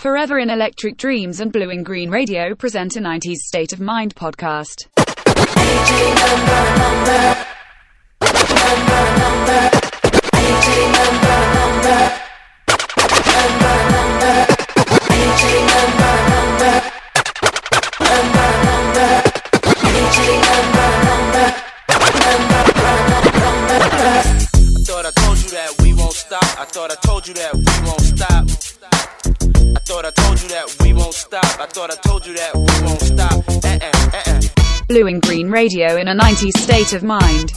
Forever in Electric Dreams and Blue and Green Radio present a 90s State of Mind podcast. I thought I told you that we won't stop. I thought I told you that we won't stop. Thought I told you that we won't stop. I thought I told you that we won't stop. Uh-uh, uh-uh. Blue and Green Radio in a 90s state of mind.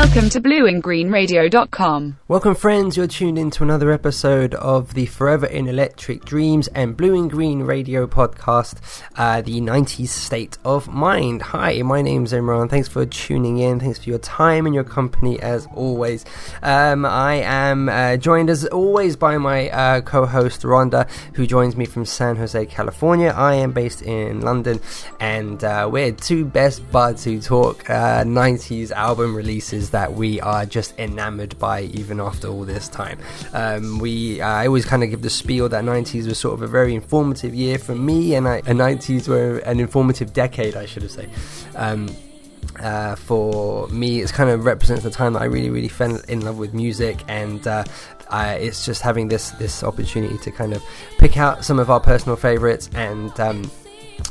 Welcome to blueandgreenradio.com. Welcome, friends. You're tuned in to another episode of the Forever in Electric Dreams and Blue and Green Radio podcast, uh, the 90s State of Mind. Hi, my name's Imran. Thanks for tuning in. Thanks for your time and your company as always. Um, I am uh, joined as always by my uh, co host Rhonda, who joins me from San Jose, California. I am based in London, and uh, we're two best buds who talk uh, 90s album releases that we are just enamored by even after all this time. Um, we, uh, I always kind of give the spiel that 90s was sort of a very informative year for me, and I, and 90s were an informative decade, I should have said. Um, uh, for me, it kind of represents the time that I really, really fell in love with music, and uh, I, it's just having this this opportunity to kind of pick out some of our personal favorites and. Um,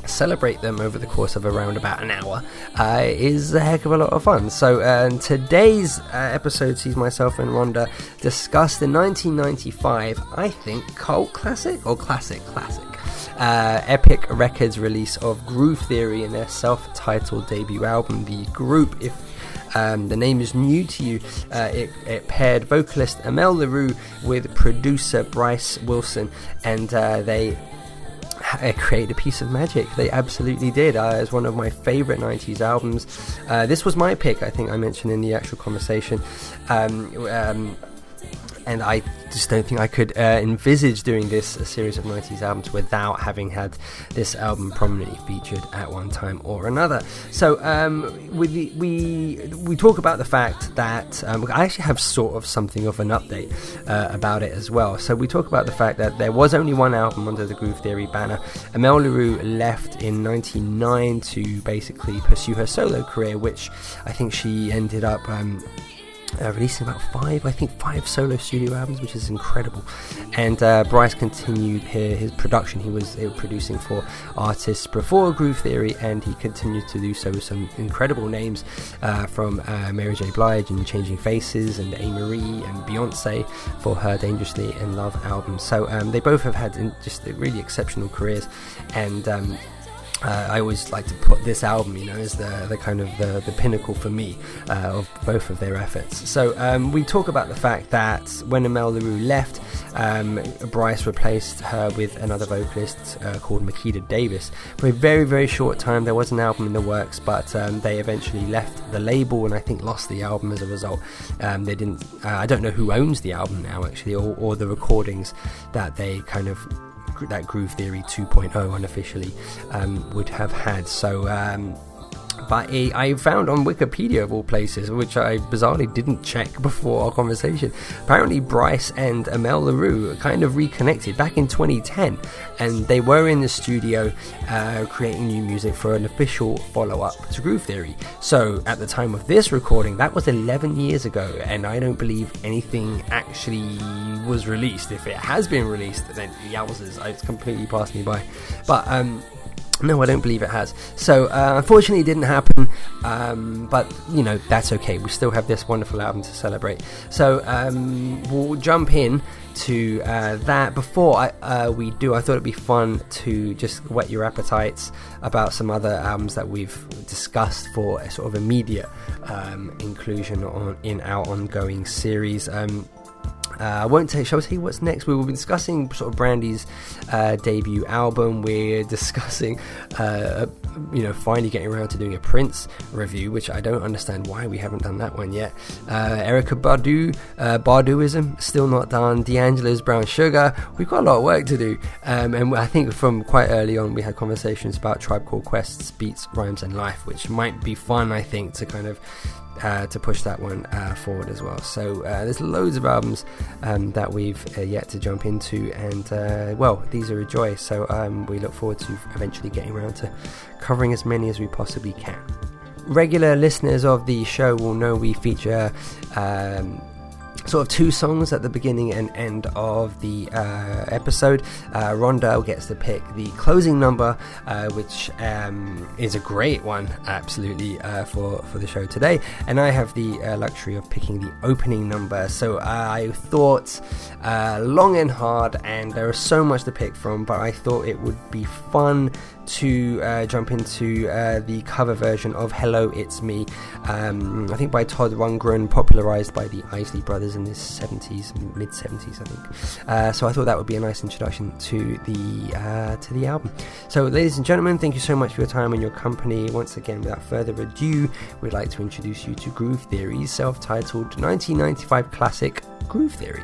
celebrate them over the course of around about an hour uh, is a heck of a lot of fun. So, uh, today's uh, episode sees myself and Rhonda discuss the 1995, I think, cult classic or classic classic. Uh, Epic Records release of Groove Theory and their self titled debut album, The Group. If um, the name is new to you. Uh, it, it, paired vocalist Amel Larrieux with producer Bryce Wilson, and uh, they create a piece of magic. They absolutely did. Uh, it's one of my favorite 90s albums. Uh, this was my pick, I think I mentioned in the actual conversation. Um, um, and I just don't think I could uh, envisage doing this series of 90s albums without having had this album prominently featured at one time or another. So um, we, we we talk about the fact that um, I actually have sort of something of an update uh, about it as well. So we talk about the fact that there was only one album under the Groove Theory banner. Amel Larrieux left in 99 to basically pursue her solo career, which I think she ended up. Um, uh, releasing about five, I think, five solo studio albums, which is incredible. And uh, Bryce continued his, his production. He was producing for artists before Groove Theory, and he continued to do so with some incredible names uh, from uh, Mary J. Blige and Changing Faces, and Amerie and Beyonce for her Dangerously in Love album. So um, they both have had just really exceptional careers, and um, uh, I always like to put this album, you know, as the, the kind of the, the pinnacle for me uh, of both of their efforts. So um, we talk about the fact that when Amel Larrieux left, um, Bryce replaced her with another vocalist uh, called Makeda Davis. For a very very short time, there was an album in the works, but um, they eventually left the label and I think lost the album as a result. Um, they didn't. Uh, I don't know who owns the album now actually, or, or the recordings that they kind of that Groove Theory 2.0 unofficially um, would have had. So, um, but I found on Wikipedia of all places, which I bizarrely didn't check before our conversation. Apparently, Bryce and Amel Larrieux kind of reconnected back in 2010, and they were in the studio uh, creating new music for an official follow-up to Groove Theory. So, at the time of this recording, that was 11 years ago, and I don't believe anything actually was released. If it has been released, then yowzers, it's completely passed me by. But um, no, I don't believe it has. So, uh, unfortunately, it didn't happen. Um, but you know that's okay. We still have this wonderful album to celebrate. So um, we'll jump in to uh, that. Before I, uh, we do, I thought it'd be fun to just whet your appetites about some other albums that we've discussed for a sort of immediate um, inclusion on in our ongoing series. Um, I won't tell. Shall tell you what's next? We will be discussing sort of Brandy's uh, debut album. We're discussing uh, you know, finally getting around to doing a Prince review, which I don't understand why we haven't done that one yet. Uh, Erykah Badu, uh, Baduizm, still not done. D'Angelo's Brown Sugar. We've got a lot of work to do. Um, and I think from quite early on, we had conversations about Tribe Called Quest's Beats, Rhymes, and Life, which might be fun, I think, to kind of uh, to push that one uh, forward as well. So uh, there's loads of albums um, that we've uh, yet to jump into, and uh, well, these are a joy. So um, we look forward to eventually getting around to covering as many as we possibly can. Regular listeners of the show will know we feature. Um, sort of two songs at the beginning and end of the uh, episode. Uh, Rondell gets to pick the closing number, uh, which um, is a great one, absolutely, uh, for, for the show today. And I have the uh, luxury of picking the opening number. So I thought uh, long and hard, and there is so much to pick from, but I thought it would be fun to uh, jump into uh, the cover version of Hello, It's Me, um, I think by Todd Rundgren, popularized by the Isley Brothers in the 70s, mid 70s, I think. Uh, so I thought that would be a nice introduction to the uh, to the album. So, ladies and gentlemen, thank you so much for your time and your company. Once again, without further ado, we'd like to introduce you to Groove Theory's self titled 1995 classic, Groove Theory.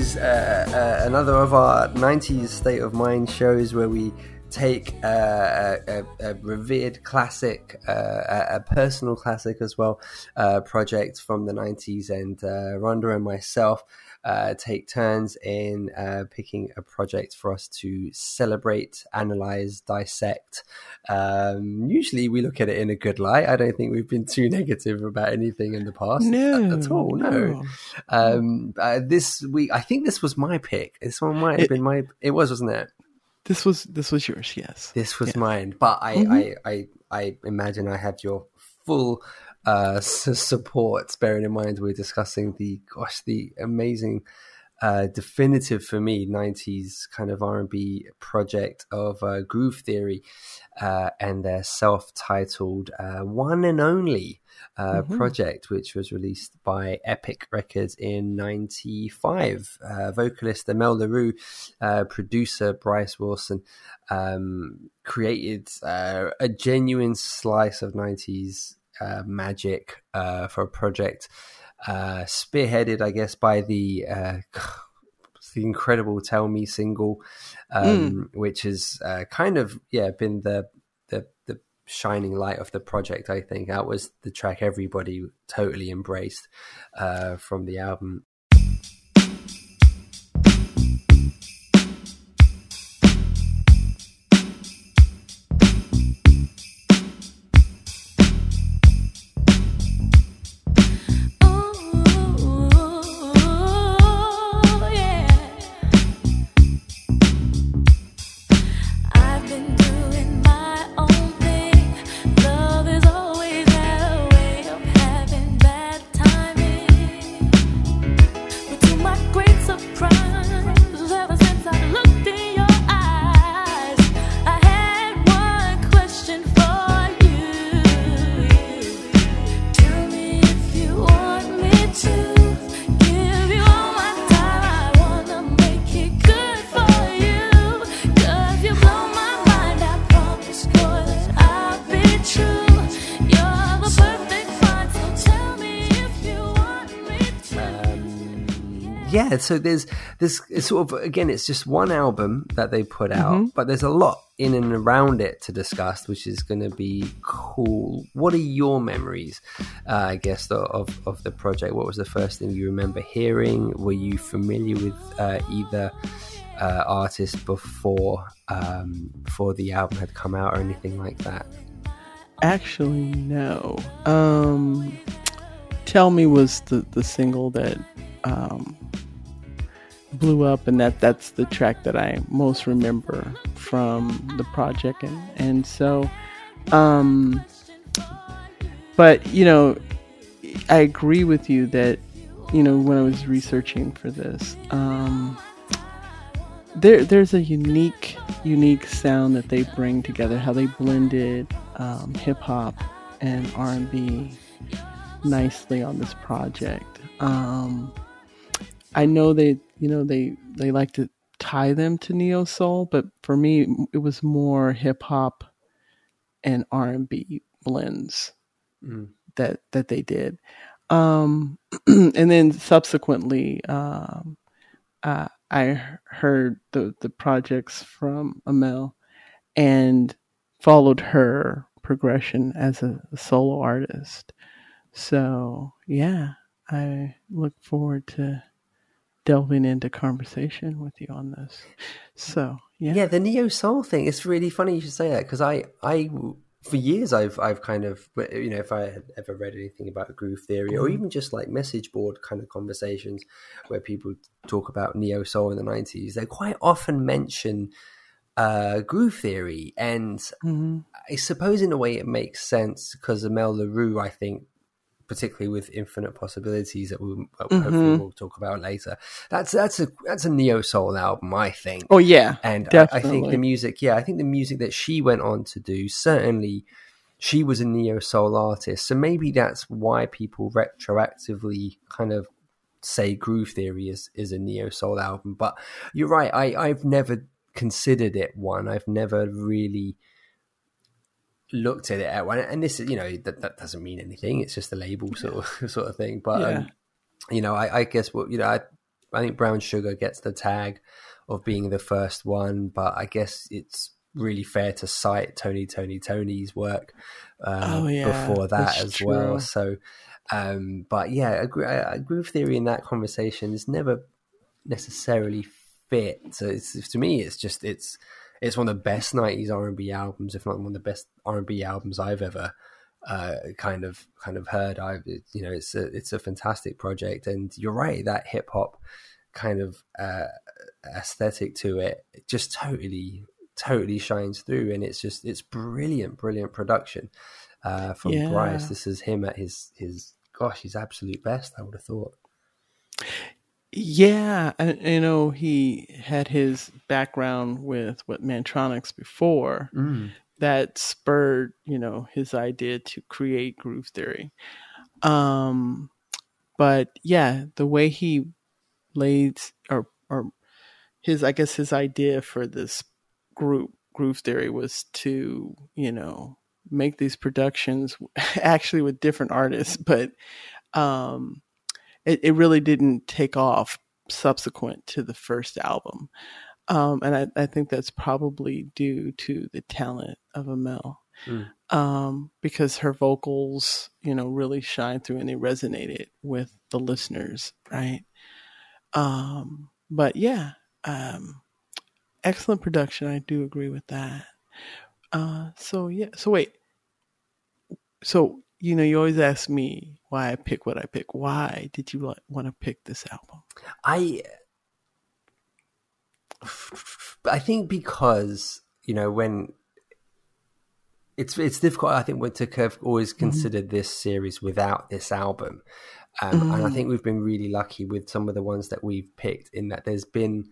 Is uh, uh, another of our 90s State of Mind shows where we take uh, a, a, revered classic, uh, a personal classic as well, uh, project from the 90s, and uh, Rhonda and myself uh, take turns in uh, picking a project for us to celebrate, analyze, dissect. Um, usually we look at it in a good light. I don't think we've been too negative about anything in the past no, at, all. No. no. Um, uh, this week, I think this was my pick. This one might have it, been my. It was, wasn't it? This was this was yours. Yes, this was yes. mine. But I, mm-hmm. I, I, I imagine I had your full uh, support. Bearing in mind we're discussing the gosh, the amazing, uh, definitive for me '90s kind of R&B project of uh, Groove Theory uh, and their self-titled uh, "One and Only." Uh, mm-hmm. project, which was released by Epic Records in '95. Uh, vocalist Amel Larrieux uh, producer Bryce Wilson, um, created uh, a genuine slice of '90s uh, magic uh, for a project uh, spearheaded, I guess, by the uh, the incredible "Tell Me" single, um, mm. which has uh, kind of yeah been the, the the shining light of the project. I think that was the track everybody totally embraced uh, from the album. Yeah, so there's there's sort of again, it's just one album that they put out, mm-hmm. but there's a lot in and around it to discuss, which is going to be cool. What are your memories, uh, I guess, of of the project? What was the first thing you remember hearing? Were you familiar with uh, either? Uh, artist before um, before the album had come out or anything like that? Actually, no. Um, Tell Me was the, the single that um, blew up, and that that's the track that I most remember from the project, and and so, um, but you know, I agree with you that you know when I was researching for this, um, there there's a unique unique sound that they bring together, how they blended um, hip hop and R and B nicely on this project. Um, I know they, you know, they they like to tie them to neo soul, but for me, it was more hip hop and R and B blends mm. that that they did. Um, and then subsequently, um, uh, I heard the the projects from Amel and followed her progression as a, a solo artist. So yeah, I look forward to delving into conversation with you on this. So yeah, yeah, the neo soul thing. It's really funny you should say that because I, I, for years I've, I've kind of, you know, if I had ever read anything about groove theory or mm-hmm. even just like message board kind of conversations where people talk about neo soul in the nineties, they quite often mention uh, groove theory, and mm-hmm. I suppose in a way it makes sense because Amel Larrieux, I think, particularly with infinite possibilities that we'll, mm-hmm. hopefully we'll talk about later. That's that's a that's a neo soul album, I think. Oh yeah, and I, I, think the music, yeah, I think the music that she went on to do certainly. She was a neo soul artist, so maybe that's why people retroactively kind of say Groove Theory is is a neo soul album. But you're right, I I've never considered it one. I've never really looked at it at one, and this is you know that, that doesn't mean anything. It's just a label sort of sort of thing. But yeah. um, you know, I, I, guess what you know, I, I think Brown Sugar gets the tag of being the first one, but I guess it's really fair to cite Tony Toni Toné's work uh, Oh, yeah, before that as well. So, um, but yeah, a, gr- a groove theory in that conversation is never necessarily fit. So it's, to me, it's just it's it's one of the best '90s R&B albums, if not one of the best R&B albums I've ever uh, kind of kind of heard. I you know it's a it's a fantastic project, and you're right that hip hop kind of uh, aesthetic to it, it just totally totally shines through, and it's just it's brilliant, brilliant production uh, from Yeah. Bryce. This is him at his his gosh, his absolute best. I would have thought. Yeah, and you know he had his background with what Mantronix before that spurred you know his idea to create groove theory. Um, but yeah, the way he laid or or his I guess his idea for this group groove theory was to you know make these productions actually with different artists, but um it, it really didn't take off subsequent to the first album. Um, and I, I think that's probably due to the talent of Amel. Mm. Um, because her vocals, you know, really shine through and they resonated with the listeners, right? Um, but yeah, um, excellent production. I do agree with that. Uh, so yeah, so wait, so you know, you always ask me why I pick what I pick. Why did you want to pick this album? I I think because you know when it's it's difficult. I think to have always considered this series without this album, um, and I think we've been really lucky with some of the ones that we've picked in that there's been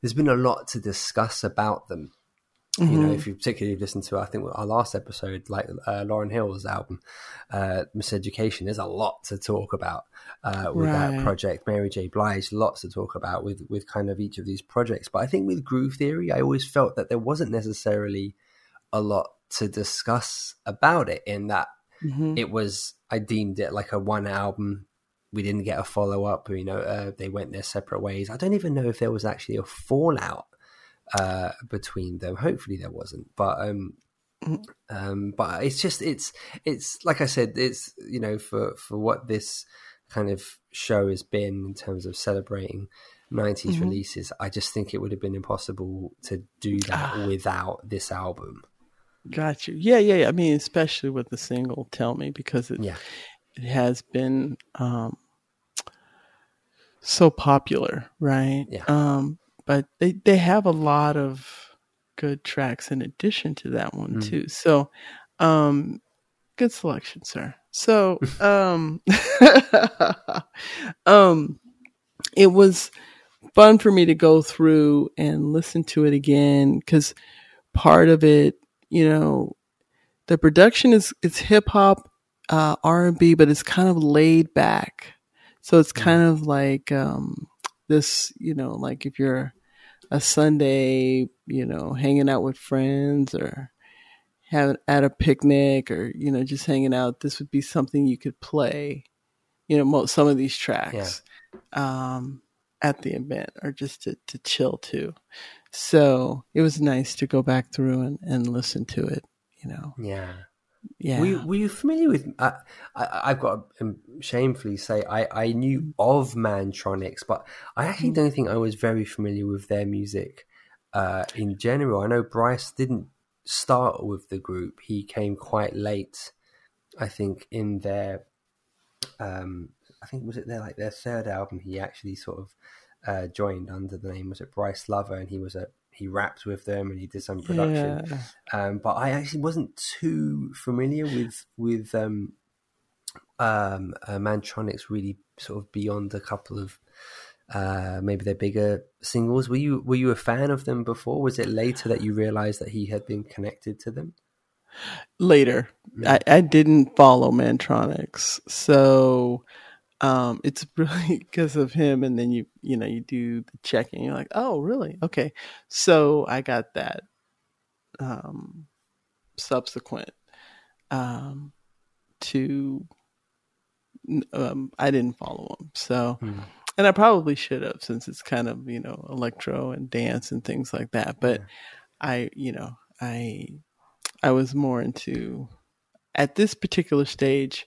there's been a lot to discuss about them. You know, if you particularly listen to, I think our last episode, like uh, Lauryn Hill's album, uh, Miseducation, there's a lot to talk about uh, with that project. Mary J. Blige, lots to talk about with with kind of each of these projects. But I think with Groove Theory, I always felt that there wasn't necessarily a lot to discuss about it. In that Mm-hmm. it was, I deemed it like a one album. We didn't get a follow up. You know, uh, they went their separate ways. I don't even know if there was actually a fallout uh, between them. Hopefully there wasn't, but um, um, but it's just it's it's like I said, it's you know for for what this kind of show has been in terms of celebrating 90s releases, I just think it would have been impossible to do that without this album. Got you. Yeah, yeah, yeah. I mean, especially with the single "Tell Me" because it Yeah, it has been um, so popular, right? Yeah. Um, but they they have a lot of good tracks in addition to that one Mm. too. So, um, good selection, sir. So, um, um, it was fun for me to go through and listen to it again because part of it, you know, the production is it's hip hop, uh, R and B, but it's kind of laid back. So it's kind of like um, this, you know, like if you're a Sunday, you know, hanging out with friends or having at a picnic or you know just hanging out, this would be something you could play. You know, most some of these tracks um, at the event or just to, to chill to. So it was nice to go back through and, and listen to it. You know, yeah. Yeah. Were, you, were you familiar with? Uh, I, I've got to um, shamefully say I, I knew of Mantronix, but I actually don't think I was very familiar with their music uh, in general. I know Bryce didn't start with the group; he came quite late. I think in their, um, I think was it their like their third album. He actually sort of uh, joined under the name was it Bryce Luvah, and he was a he rapped with them and he did some production Yeah. um, but I actually wasn't too familiar with with um, um, uh, Mantronix really sort of beyond a couple of uh, maybe their bigger singles. Were you were you a fan of them before? Was it later that you realized that he had been connected to them? Later, I, I didn't follow Mantronix, so um, it's really because of him. And then you you know you do the checking. You're like, oh, really? Okay. So I got that um, subsequent um, to um, I didn't follow him. So and I probably should have since it's kind of you know electro and dance and things like that. But Yeah. I, you know, I I was more into at this particular stage.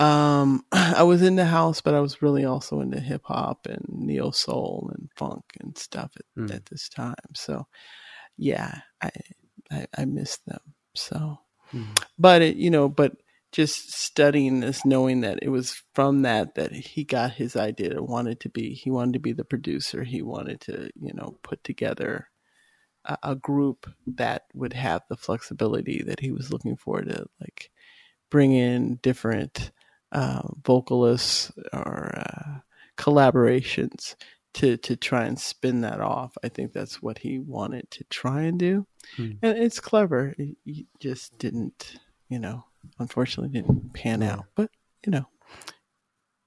Um, I was in the house, but I was really also into hip hop and neo soul and funk and stuff at, Mm. at this time. So, yeah, I I, I missed them. So, Mhm. but it, you know, but just studying this, knowing that it was from that that he got his idea. Wanted to be, he wanted to be the producer. He wanted to, you know, put together a, a group that would have the flexibility that he was looking for to like bring in different uh, vocalists or uh, collaborations to to try and spin that off. I think that's what he wanted to try and do, Hmm. and it's clever. It, it just didn't, you know, unfortunately didn't pan out. But you know,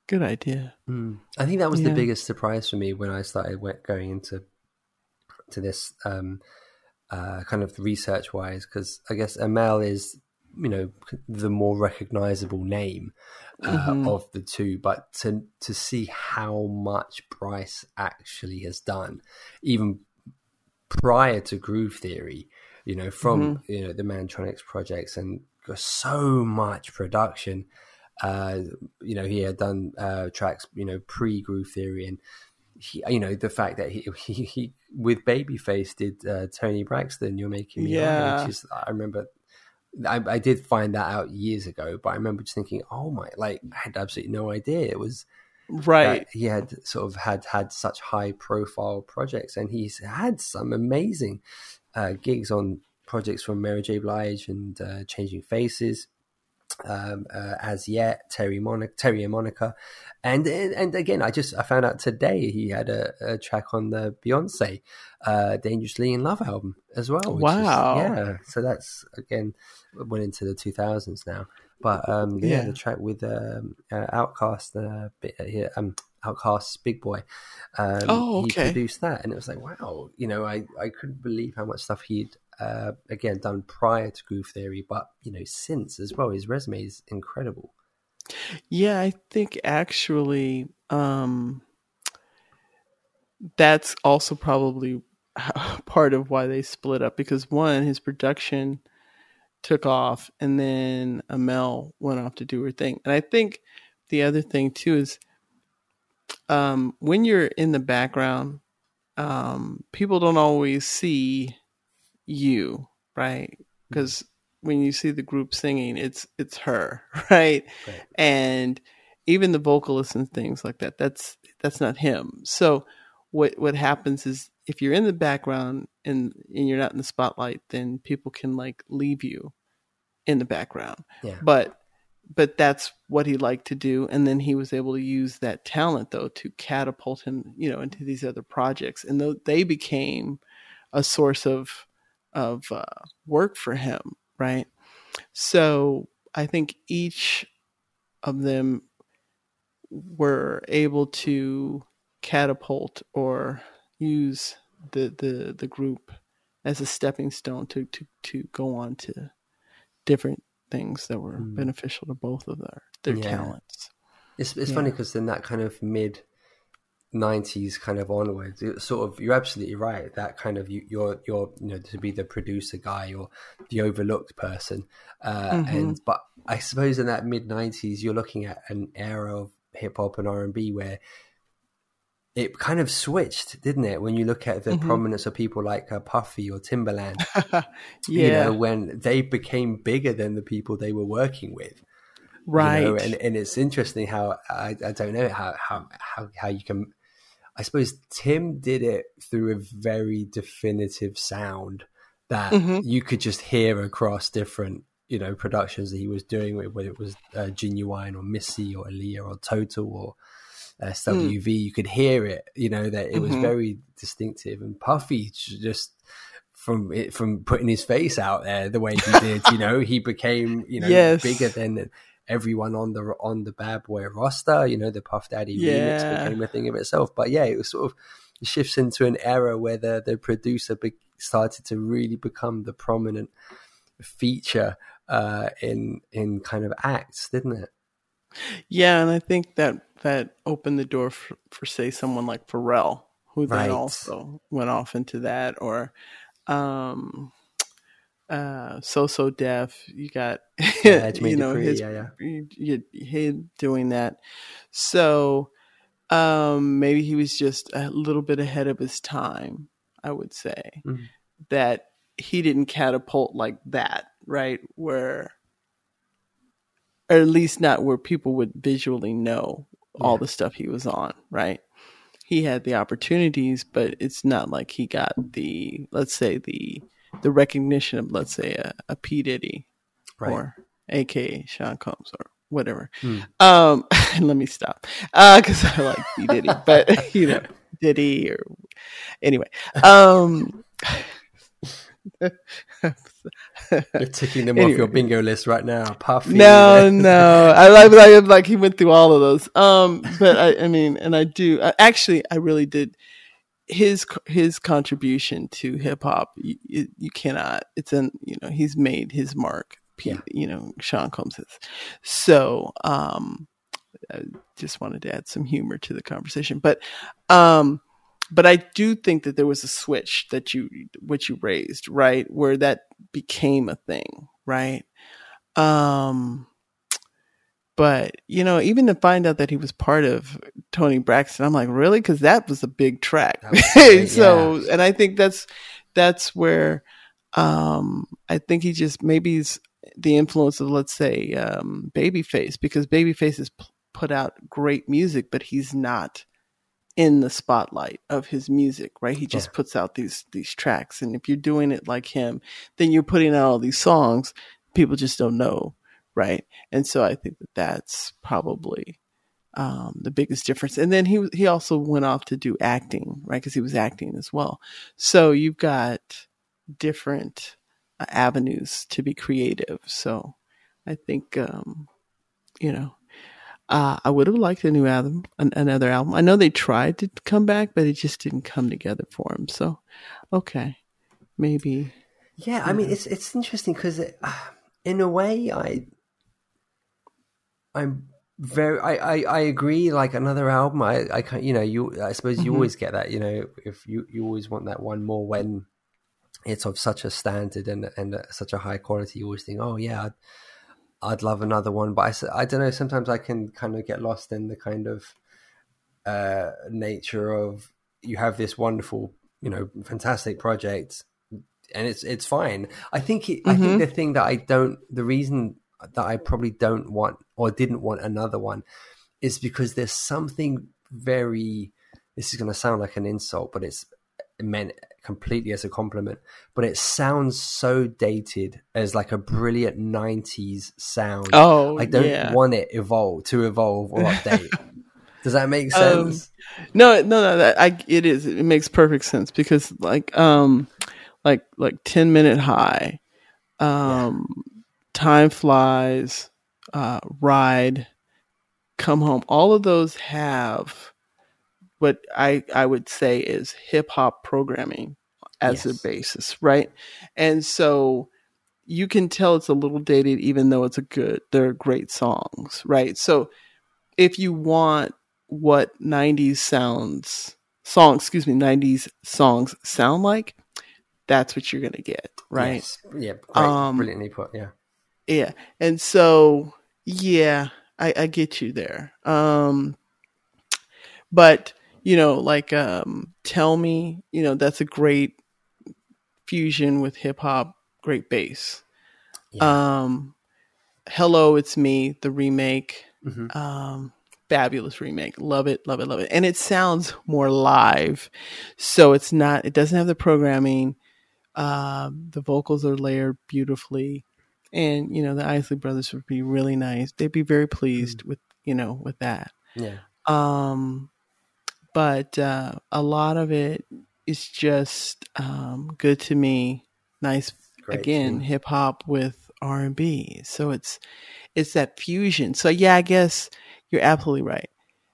good idea. Mm. I think that was the biggest surprise for me when I started going into to this um, uh, kind of research wise, because I guess Amel is you know the more recognizable name uh, Mhm. of the two, but to to see how much Bryce actually has done, even prior to Groove Theory, you know, from you know the Mantronix projects and so much production. Uh, you know, he had done uh, tracks, you know, pre Groove Theory, and he, you know, the fact that he he, he with Babyface did uh, Toni Braxton, "You're Making Me High," Yeah. which is I remember. I, I did find that out years ago, but I remember just thinking, "Oh my!" Like I had absolutely no idea it was Right. he had sort of had had such high profile projects, and he's had some amazing uh, gigs on projects from Mary J. Blige and uh, Changing Faces. Um, uh, as yet, Terry Monica, Terry and Monica, and and again, I just I found out today he had a, a track on the Beyonce uh, "Dangerously in Love" album as well. which is- Wow. yeah, so that's again went into the two thousands now. But um, yeah, Yeah. the track with um, uh, OutKast, uh, uh, um, OutKast's Big Boi. Um, Oh, He produced that, and it was like, wow, you know, I, I couldn't believe how much stuff he'd uh, again done prior to Groove Theory, but you know, since as well, his resume is incredible. Yeah, I think actually um, that's also probably part of why they split up because one, his production took off, and then Amel went off to do her thing. And I think the other thing too is um, when you're in the background, um, people don't always see you, right? Mm-hmm. Because when you see the group singing, it's it's her, right? Right. And even the vocalists and things like that, that's that's not him. So what what happens is if you're in the background and and you're not in the spotlight, then people can like leave you in the background. Yeah. But but that's what he liked to do and then he was able to use that talent though to catapult him you know into these other projects and though they became a source of of uh, work for him right so i think each of them were able to catapult or use the the the group as a stepping stone to to to go on to different things that were Mm. beneficial to both of their their Yeah. talents. It's it's Yeah. funny because then that kind of mid '90s kind of onwards, it sort of you're absolutely right. That kind of you, you're you're you know to be the producer guy or the overlooked person, uh, Mhm. and but I suppose in that mid '90s you're looking at an era of hip hop and R and B where it kind of switched, didn't it? When you look at the Mhm. prominence of people like uh, Puffy or Timbaland, yeah, you know, when they became bigger than the people they were working with right. you know, and and it's interesting how I, I don't know how, how how how you can I suppose Tim did it through a very definitive sound that Mhm. you could just hear across different you know productions that he was doing whether it was uh, Ginuwine or Missy or Aaliyah or Total or SWV you could hear it you know that it was Mhm. very distinctive and Puffy just from it from putting his face out there the way he did you know he became you know Yes. bigger than everyone on the on the Bad Boy roster. You know, the Puff Daddy Yeah. remix became a thing of itself. But yeah, it was sort of shifts into an era where the the producer be, started to really become the prominent feature uh, in in kind of acts, didn't it? Yeah, and I think that that opened the door for, for say someone like Pharrell, who then also went off into that, or um, uh, So So Def. You got Yeah, you know his yeah, yeah. you, him doing that. So um, maybe he was just a little bit ahead of his time. I would say Mhm. that he didn't catapult like that, right? Where or at least not where people would visually know all the stuff he was on, right? He had the opportunities, but it's not like he got the let's say the the recognition of let's say a, a P Diddy Right. or AKA Sean Combs or whatever. Hmm. Um, let me stop because I like P Diddy, but you know Diddy or anyway. Um, You're ticking them off your bingo list right now. Puffy. No, no. I like, like, like he went through all of those. Um, but I, I mean, and I do I, actually, I really did his his contribution to hip hop. You, you, cannot. It's an you know he's made his mark. Yeah. You know, Sean Combs has. So, um, I just wanted to add some humor to the conversation, but, um. But I do think that there was a switch that you, which you raised, right, where that became a thing, right? Um, but you know, even to find out that he was part of Toni Braxton, I'm like, really? Because that was a big track. So, yeah. and I think that's that's where um, I think he just maybe he's the influence of let's say um, Babyface because Babyface has p- put out great music, but he's not in the spotlight of his music, right? He just Yeah. puts out these these tracks, and if you're doing it like him, then you're putting out all these songs. People just don't know, right? And so I think that that's probably um, the biggest difference. And then he he also went off to do acting, right? Because he was acting as well. So you've got different uh, avenues to be creative. So I think um, you know. Uh, I would have liked a new album, an, another album. I know they tried to come back, but it just didn't come together for him. So, okay, maybe Yeah, I mean, it's it's interesting because in a way, I I'm very I, I, I agree. Like another album, I I can't you know you I suppose you Mhm. always get that. You know, if you you always want that one more when it's of such a standard and and such a high quality. You always think, oh yeah, I'd, I'd love another one. But I, I don't know. Sometimes I can kind of get lost in the kind of uh nature of you have this wonderful you know fantastic project and it's it's fine. I think it, I think the thing that I don't the reason that I probably don't want or didn't want another one is because there's something very this is going to sound like an insult but it's meant completely as a compliment but it sounds so dated as like a brilliant 90s sound Oh, I don't yeah. want it evolve to evolve or update does that make Um, sense No, no, no. That I it is. It makes perfect sense because like um, like like ten minute high, um, time flies, uh, ride, come home. All of those have what I I would say is hip hop programming as Yes. a basis, right? And so you can tell it's a little dated, even though it's a good. They're great songs, right? So if you want what 90s sounds songs excuse me 90s songs sound like that's what you're gonna get right Yes. yeah great. Um, brilliantly put yeah yeah and so yeah I, I get you there um but you know like um tell me you know that's a great fusion with hip-hop great bass um hello it's me the remake Mhm. um fabulous remake love it love it love it and it sounds more live so it's not it doesn't have the programming um the vocals are layered beautifully and you know the isley brothers would be really nice. They'd be very pleased with you know with that. Yeah. Um but uh a lot of it is just um good to me. Nice Great again hip hop with r&b so it's it's that fusion. So yeah i guess you're absolutely right.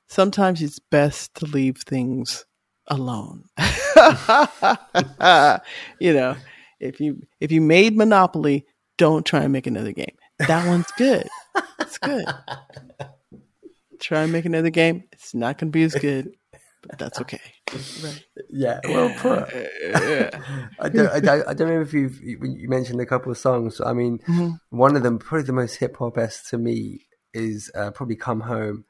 Sometimes it's best to leave things alone. You know if you if you made monopoly don't try and make another game that one's good it's good try and make another game. It's not going to be as good, but that's okay. Right. Yeah, well put. I don't, I don't, I don't know if you've you mentioned a couple of songs. I mean, mm-hmm. one of them, probably the most hip hop s to me, is uh, probably "Come Home."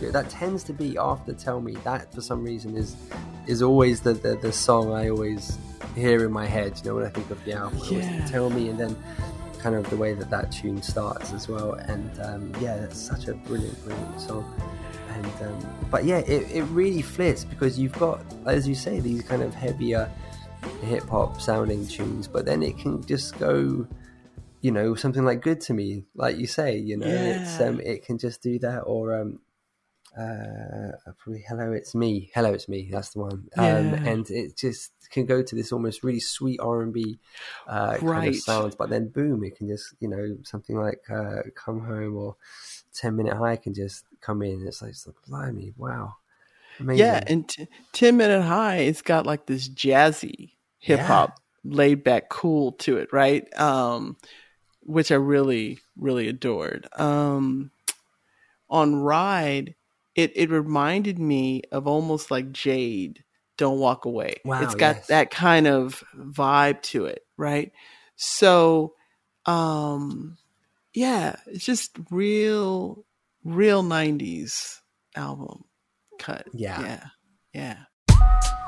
That tends to be after Tell Me. That for some reason is is always the, the, the song I always hear in my head. You know when I think of the album, yeah. Tell Me, and then kind of the way that that tune starts as well. And um, yeah, that's such a brilliant, brilliant song. And um, but yeah, it, it really flips because you've got, as you say, these kind of heavier hip hop sounding tunes, but then it can just go you know something like good to me like you say you know yeah. it's um it can just do that or um uh, probably "Hello, It's Me." "Hello, It's Me." That's the one. Um, yeah. and it just can go to this almost really sweet R and B uh, right. kind of sounds, but then boom, it can just you know something like uh, "Come Home" or "10 Minute High" can just come in. It's like, it's like blimey, wow, amazing. Yeah, and t- "10 Minute High" it's got like this jazzy hip hop, yeah. laid back, cool to it, right? Um, which I really, really adored. Um, on Ride it it reminded me of almost like Jade. Don't walk away. Wow, it's got yes. that kind of vibe to it, right? So, um, yeah, it's just real, real '90s album cut. Yeah, yeah, yeah.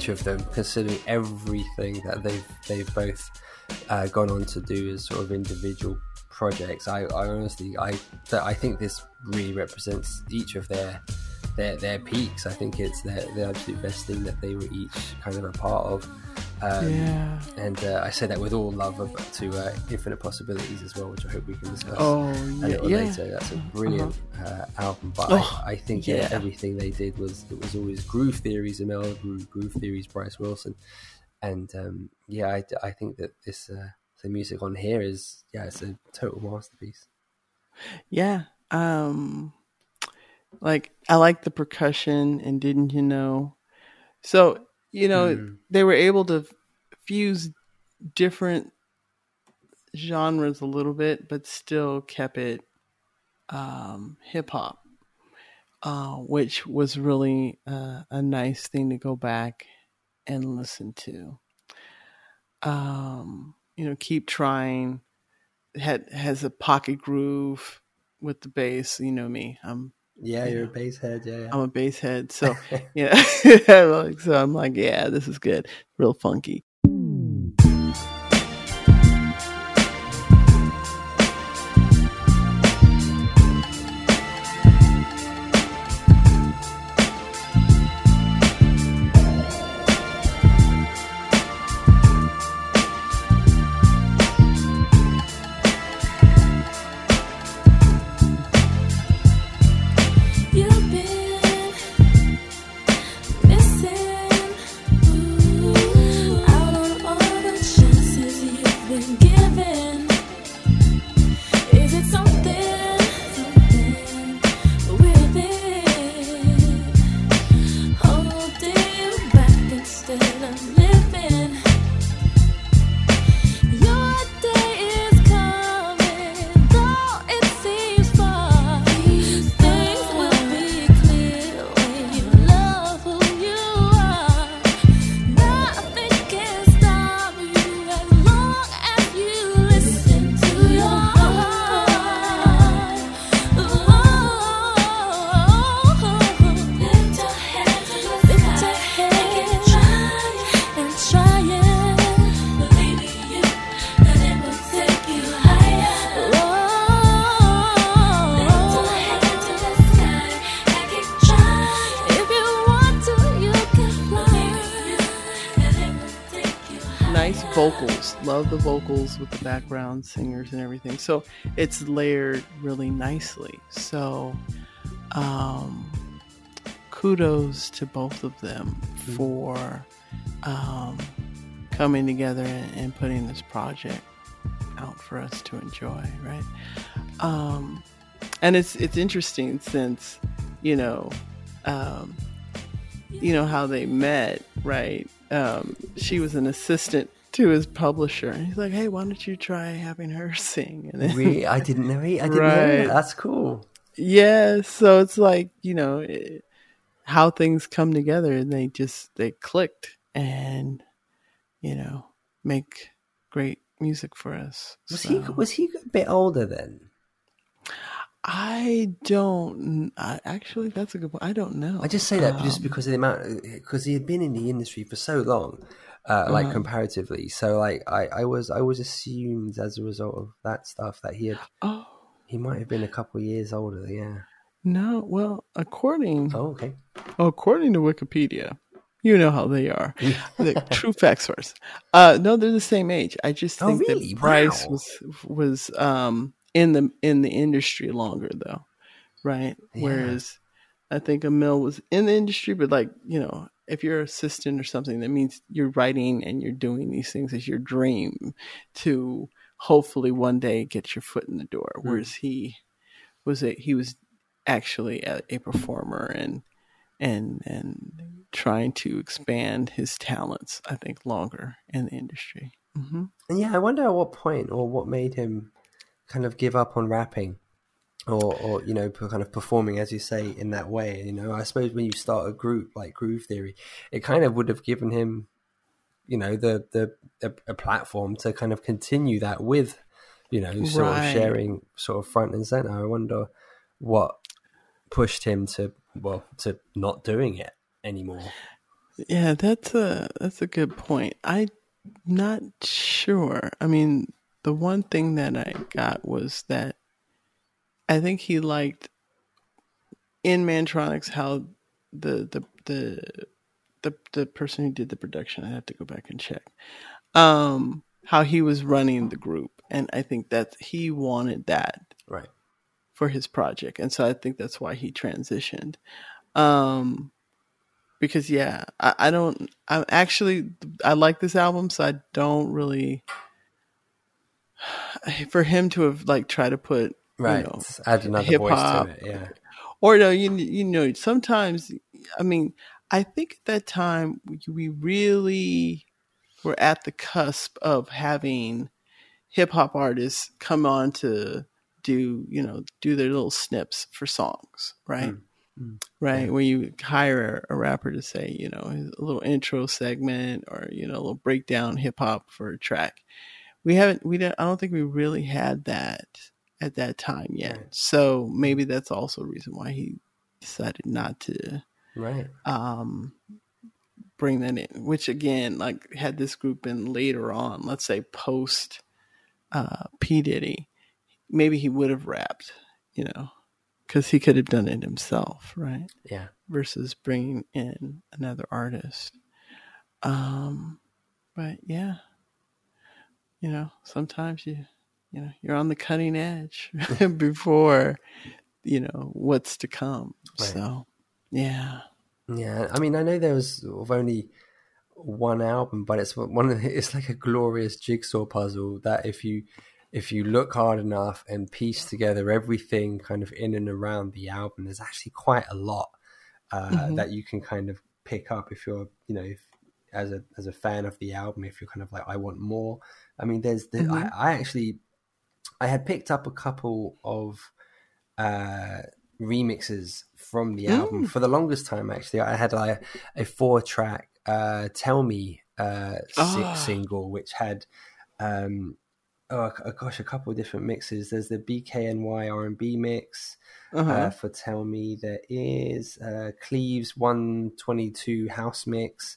Each of them, considering everything that they've they've both uh, gone on to do as sort of individual projects. I, I honestly, I I think this really represents each of their their their peaks. I think it's their the absolute best thing that they were each kind of a part of. Um, Yeah. And uh, I say that with all love of, to uh, Infinite Possibilities as well, which I hope we can discuss Oh, a little yeah. later. That's a brilliant uh, album. But Oh, I, I think yeah. everything they did was it was always Groove Theories, Amel Groove, Groove Theories, Bryce Wilson, and um, yeah, I, I think that this uh, the music on here is yeah, it's a total masterpiece. Yeah. Um like I like the percussion and didn't you know? So, you know, Mm. they were able to fuse different genres a little bit but still kept it um hip hop. Uh which was really uh, a nice thing to go back and listen to. Um you know, keep trying had has a pocket groove with the bass. You know me, I'm Yeah, you're a bass head. Yeah, yeah. I'm a bass head, so yeah. like, so I'm like, yeah, this is good, real funky. Vocals with the background singers and everything. So it's layered really nicely. So, um, kudos to both of them for um, coming together and, and putting this project out for us to enjoy, right? Um, and it's it's interesting since you know, um, you know how they met, right? Um, she was an assistant to his publisher, and he's like, "Hey, why don't you try having her sing?" And then, Really, I didn't know. I didn't know. Right. that. That's cool. yeah, so it's like you know it, how things come together, and they just they clicked, and you know make great music for us. Was So- he was he a bit older then? I don't. I, actually, that's a good point. I don't know. I just say that just Um, because of the amount, because he had been in the industry for so long, uh, like Uh-huh. comparatively. So, like, I, I was, I was assumed as a result of that stuff that he had, Oh he might have been a couple years older. Yeah. no! Well, according Oh, okay. according to Wikipedia, you know how they are. the true fact source. Uh, no, they're the same age. I just Oh, think really? that Bryce Wow. was was um in the in the industry longer though, right? Yeah. Whereas I think Amel was in the industry, but like you know, if you're an assistant or something, that means you're writing and you're doing these things as your dream to hopefully one day get your foot in the door. Hmm. Whereas he was a he was actually a, a performer and and and trying to expand his talents. I think longer in the industry. hmm And yeah, I wonder at what point or what made him kind of give up on rapping, or or you know, kind of performing as you say in that way. You know, I suppose when you start a group like Groove Theory, it kind of would have given him, you know, the the a, a platform to kind of continue that with, you know, sort Right. of sharing sort of front and center. I wonder what pushed him to well to not doing it anymore. Yeah, that's a that's a good point. I'm not sure. I mean, the one thing that I got was that I think he liked in Mantronix how the the the the the person who did the production. I have to go back and check. Um, how he was running the group, and I think that he wanted that Right. for his project, and so I think that's why he transitioned. Um, because yeah, I, I don't. I'm actually I like this album, so I don't really. For him to have like tried to put Right. you know, Add another voice to it. Yeah. or no, you you know, sometimes I mean, I think at that time we really were at the cusp of having hip hop artists come on to do you know do their little snips for songs, right? Mm. Mm. Right, where you hire a rapper to say, you know, a little intro segment or you know, a little breakdown hip hop for a track. We haven't, we don't, I don't think we really had that at that time yet. Right. So maybe that's also a reason why he decided not to Right. um, bring that in. Which again, like had this group been later on, let's say post uh, P Diddy, maybe he would have rapped, you know, because he could have done it himself, right? Yeah. Versus bringing in another artist. Um, but yeah, you know, sometimes you, you know, you're on the cutting edge before, you know, what's to come. Right. So, yeah. Yeah, I mean, I know there was sort of only one album, but it's one of the, it's like a glorious jigsaw puzzle that if you if you look hard enough and piece together everything kind of in and around the album, there's actually quite a lot uh, that you can kind of pick up if you're you know if, as a as a fan of the album if you're kind of like I want more. I mean, there's the, I, I actually I had picked up a couple of uh, remixes from the album for the longest time. Actually, I had like a four track uh, "Tell Me" uh, Ah. single, which had um, oh uh, gosh, a couple of different mixes. There's the BKNY R and B mix Uh-huh. uh, for "Tell Me." There is uh, Cleve's 122 house mix.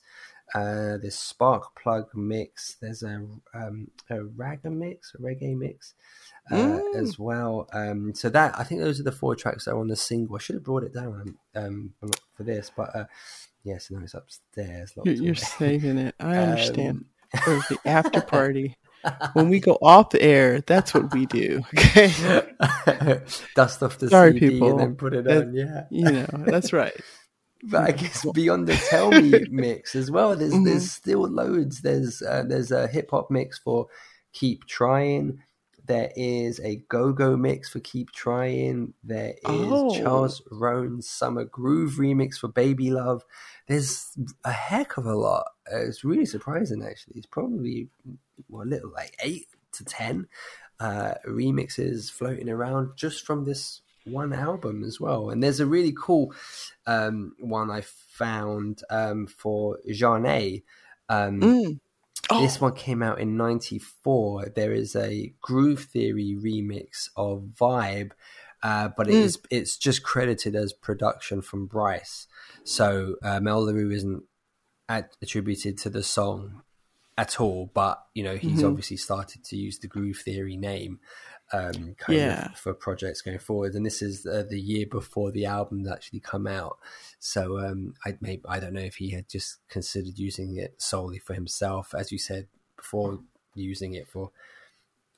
Uh, there's Spark Plug mix. There's a um, a ragga mix, a reggae mix uh, Mm. as well. Um, so that I think those are the four tracks that are on the single. I should have brought it down um, for this, but uh, yes, no, it's upstairs. You're, you're saving it. I understand. Um, For the after party. when we go off the air, that's what we do. Okay. Dust off the Sorry, CD people. and then put it That- on. Yeah, You know, that's right. But I guess beyond the Tell Me mix as well, there's Mm-hmm. there's still loads. There's uh, there's a hip hop mix for Keep Trying. There is a go go mix for Keep Trying. There is Oh. Charles Roan's Summer Groove remix for Baby Love. There's a heck of a lot. Uh, it's really surprising, actually. It's probably well, a little like eight to ten uh, remixes floating around just from this one album as well. And there's a really cool um, one I found um, for Jeanne. Um, Mm. Oh, This one came out in '94. There is a Groove Theory remix of Vibe, uh, but it Mm. is it's just credited as production from Bryce. So uh, Mel Larrieux isn't at, attributed to the song at all. But you know he's Mhm. obviously started to use the Groove Theory name um, kind Yeah. of for projects going forward. And this is uh, the year before the album's actually come out. So um, I maybe I don't know if he had just considered using it solely for himself, as you said before, using it for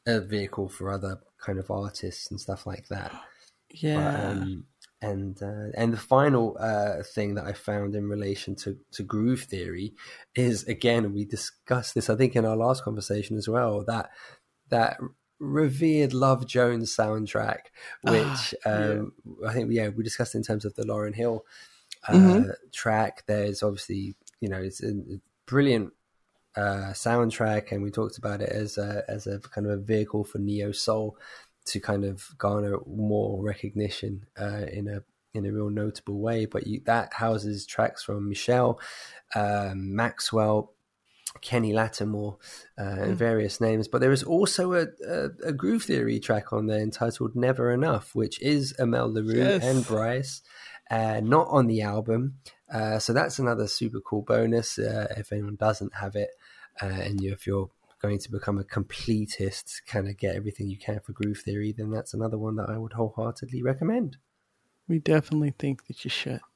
a vehicle for other kind of artists and stuff like that. But, yeah. um, and uh, and the final uh, thing that I found in relation to, to groove theory is again we discussed this I think in our last conversation as well that that revered Love Jones soundtrack which Ah, yeah. um, I think yeah we discussed in terms of the Lauryn Hill uh, Mhm. track there's obviously you know it's a brilliant uh, soundtrack, and we talked about it as a as a kind of a vehicle for neo soul to kind of garner more recognition uh, in a in a real notable way. But you, that houses tracks from Michelle, um, Maxwell. Kenny Lattimore, uh, and various names, but there is also a, a, a groove theory track on there entitled "Never Enough," which is Amel Larrieux Yes. and Bryce, uh, not on the album. Uh, so that's another super cool bonus uh, if anyone doesn't have it, uh, and you, if you're going to become a completist, kind of get everything you can for Groove Theory, then that's another one that I would wholeheartedly recommend. we definitely think that you should.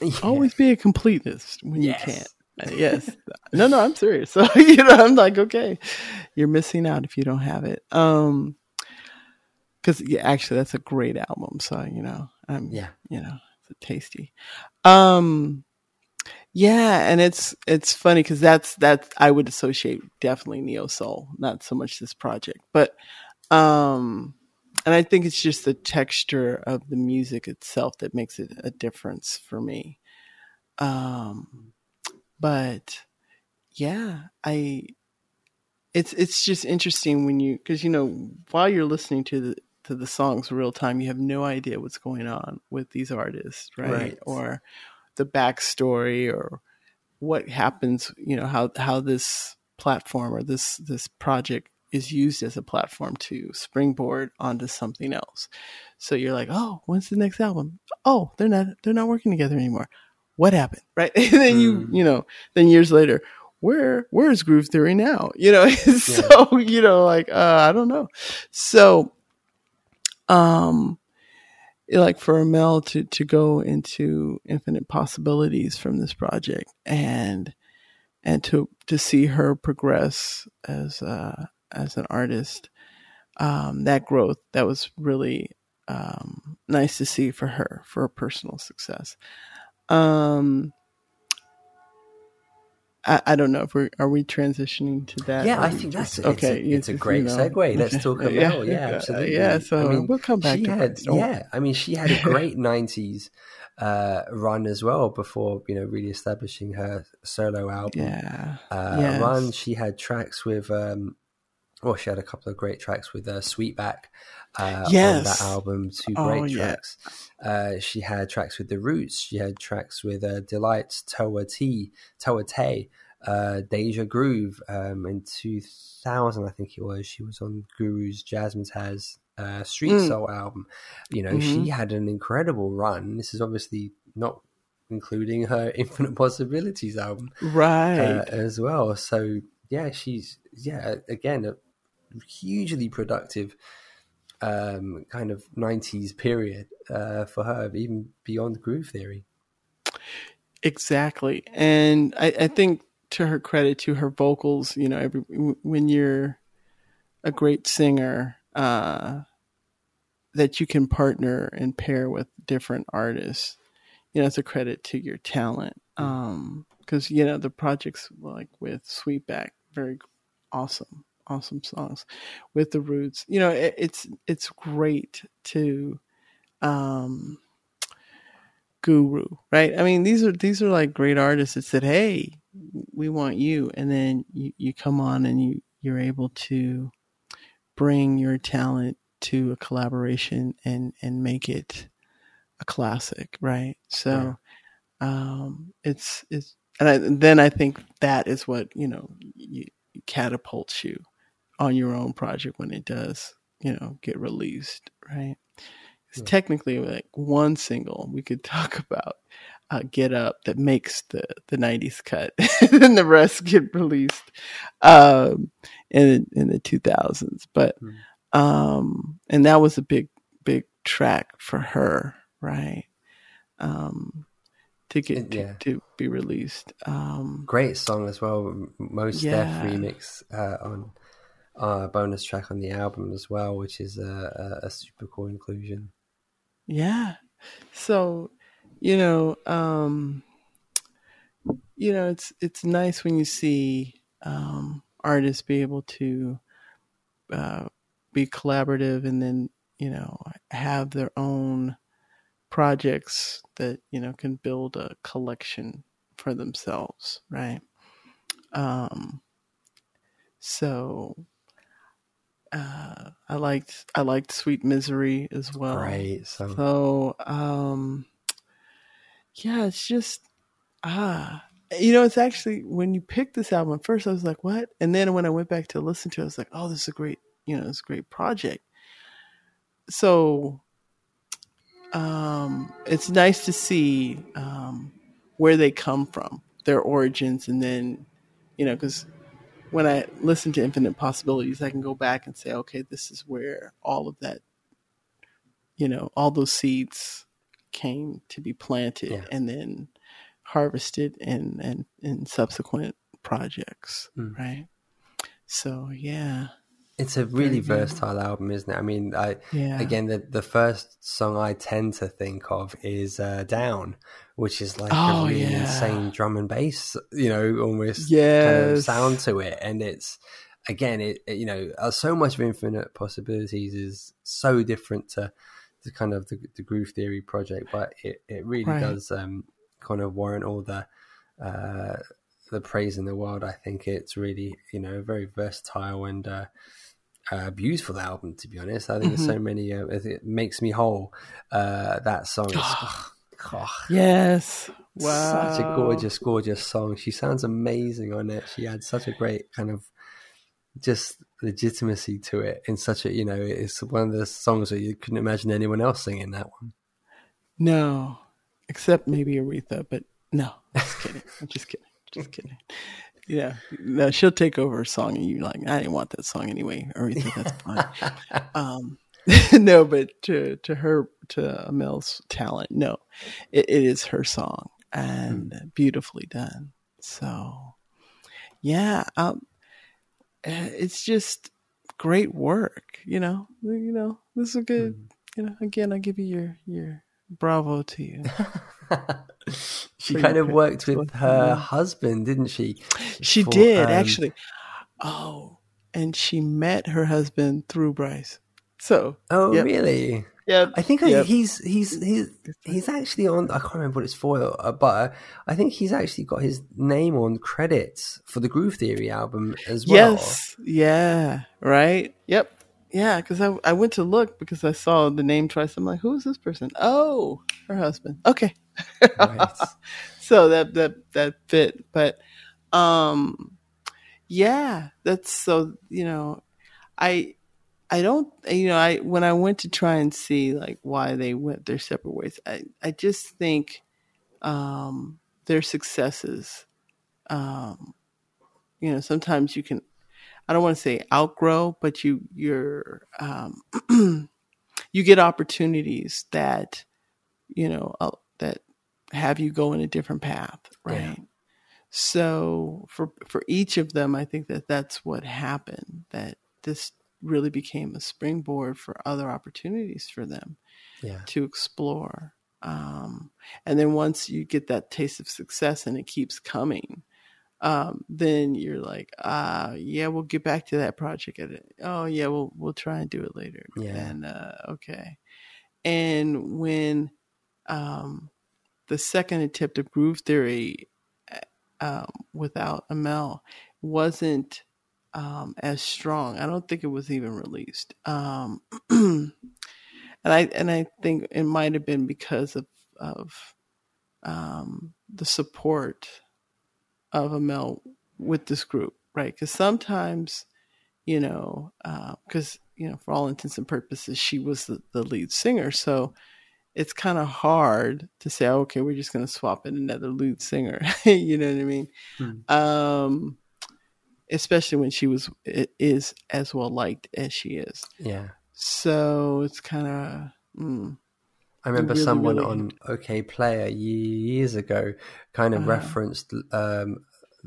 Yeah. Always be a completist when Yes. you can't. Yes. no, no, I'm serious. So, you know, I'm like, okay, you're missing out if you don't have it. Um, cause yeah, actually that's a great album. So, you know, I'm, Yeah. you know, it's tasty. Um, yeah. And it's, it's funny cause that's, that's, I would associate definitely neo soul, not so much this project, but, um, and I think it's just the texture of the music itself that makes it a difference for me. Um, but yeah, I it's it's just interesting when you because you know while you're listening to the to the songs real time, you have no idea what's going on with these artists, right? Right. Or the backstory or what happens, you know, how how this platform or this this project is used as a platform to springboard onto something else. So you're like, oh, when's the next album? Oh, they're not they're not working together anymore. What happened? Right? And then you Mm. you know, then years later, where where's Groove Theory now? You know, so you know, like uh, I don't know. So, um, like for Amel to to go into infinite possibilities from this project and and to to see her progress as uh as an artist um that growth that was really um nice to see for her for her personal success um I, I don't know if we're are we transitioning to that Yeah, I think that's just- okay. It's a, it's a great you know, segue. Let's okay. talk about yeah, yeah, absolutely. yeah so I mean, we'll come back she to had, yeah. I mean, she had a great '90s uh, run as well before you know really establishing her solo album. Yeah. uh, Yes. run. She had tracks with, um, well, she had a couple of great tracks with uh, Sweetback uh, on that album. Two great yeah. tracks. Uh, she had tracks with The Roots. She had tracks with uh, Delights, Towa Tei, Towa Tei, uh, Deja Groove. Um, in 2000, I think it was, she was on Guru's Jazzmatazz uh, Street Mm. Soul album. You know, Mhm. she had an incredible run. This is obviously not including her Infinite Possibilities album Right. uh, as well. So yeah, she's yeah again a hugely productive um, kind of '90s period uh, for her, even beyond Groove Theory. Exactly. And I, I think to her credit, to her vocals, you know, every when you're a great singer, uh, that you can partner and pair with different artists, you know, it's a credit to your talent. Um, cause you know, the projects like with Sweetback, very awesome, awesome songs with the roots, you know, it, it's, it's great to, um, guru, right? I mean, these are these are like great artists that said, "Hey, we want you," and then you, you come on and you you're able to bring your talent to a collaboration and and make it a classic, right? So, um, it's it's and I, then I think that is what you know you, catapults you on your own project when it does you know get released, right? It's Yeah. technically like one single we could talk about uh, get up that makes the the 90s cut and the rest get released um in in the 2000s but Hmm. um and that was a big big track for her right um to get to, Yeah. to be released um Great song as well. Most Yeah. Def remix uh, on uh, bonus track on the album as well, which is a, a, a super cool inclusion. Yeah. So, you know, um you know, it's it's nice when you see um artists be able to uh be collaborative and then, you know, have their own projects that, you know, can build a collection for themselves, right? Um so uh I liked I liked Sweet Misery as well. Right. song. So, um, yeah, it's just ah, you know, it's actually when you picked this album at first, I was like, what? And then when I went back to listen to it, I was like, oh, this is a great, you know, it's a great project. So, um, it's nice to see um, where they come from, their origins, and then, you know, because when I listen to Infinite Possibilities, I can go back and say, okay, this is where all of that, you know, all those seeds came to be planted Yeah. and then harvested in in, in subsequent projects, Mm. right? So yeah, It's a really Very versatile album, isn't it? I mean, I Yeah. again the the first song I tend to think of is uh, "Down," which is like Oh, a really yeah. insane drum and bass, you know, almost kind of sound to it, and it's again, it, it, you know, uh, so much of Infinite Possibilities is so different to the kind of the, the Groove Theory project, but it it really Right. does um, kind of warrant all the. Uh, the praise in the world. I think it's really, you know, very versatile and uh, uh, beautiful album. To be honest, I think there's so many. Uh, it, it makes me whole. Uh, that song is oh, yes, wow, such a gorgeous, gorgeous song. She sounds amazing on it. She had such a great kind of just legitimacy to it. In such a, you know, it's one of the songs that you couldn't imagine anyone else singing that one. No, except maybe Aretha, but no, just kidding. I'm just kidding. Just kidding. Yeah, no, she'll take over a song, and you're like, I didn't want that song anyway. Aretha, that's fine. um, no, but to to her to Amel's talent, no, it, it is her song and beautifully done. So, yeah, um, eh, it's just great work. You know, you know, this is a good. You know, again, I give you your your bravo to you. she kind of worked with her yeah. husband, didn't she? She For, did um, actually. Oh, and she met her husband through Bryce. So, Oh, Yep. really? yeah, I think Yep. he's he's he's he's actually on. I can't remember what it's for, uh, but I think he's actually got his name on credits for the Groove Theory album as well. yes, yeah, right, yep, yeah. Because I I went to look because I saw the name twice. I'm like, who is this person? Oh, her husband. Okay, so that that that fit, but um, yeah, that's so you know, I I don't you know I when I went to try and see like why they went their separate ways, I I just think um their successes, um, you know, sometimes you can I don't want to say outgrow, but you you're um you get opportunities that you know uh, that have you go in a different path, right? So for for each of them, I think that that's what happened. That this really became a springboard for other opportunities for them yeah, to explore. Um, and then once you get that taste of success and it keeps coming, um, then you're like, ah, yeah, we'll get back to that project. At it. Oh, yeah, we'll we'll try and do it later. Yeah. And uh, okay. And when um, the second attempt of Groove Theory um, without Amel wasn't um, as strong. I don't think it was even released. Um, and I and I think it might have been because of of um, the support of Amel with this group, right? Because sometimes, you know, because you know, for all intents and purposes, she was the, the lead singer, so it's kind of hard to say, okay, we're just going to swap in another lead singer. you know what I mean? Um, especially when she was is as well liked as she is. yeah. So it's kind of mm, I remember really, someone really- on Okayplayer years ago kind of Uh-huh. referenced um,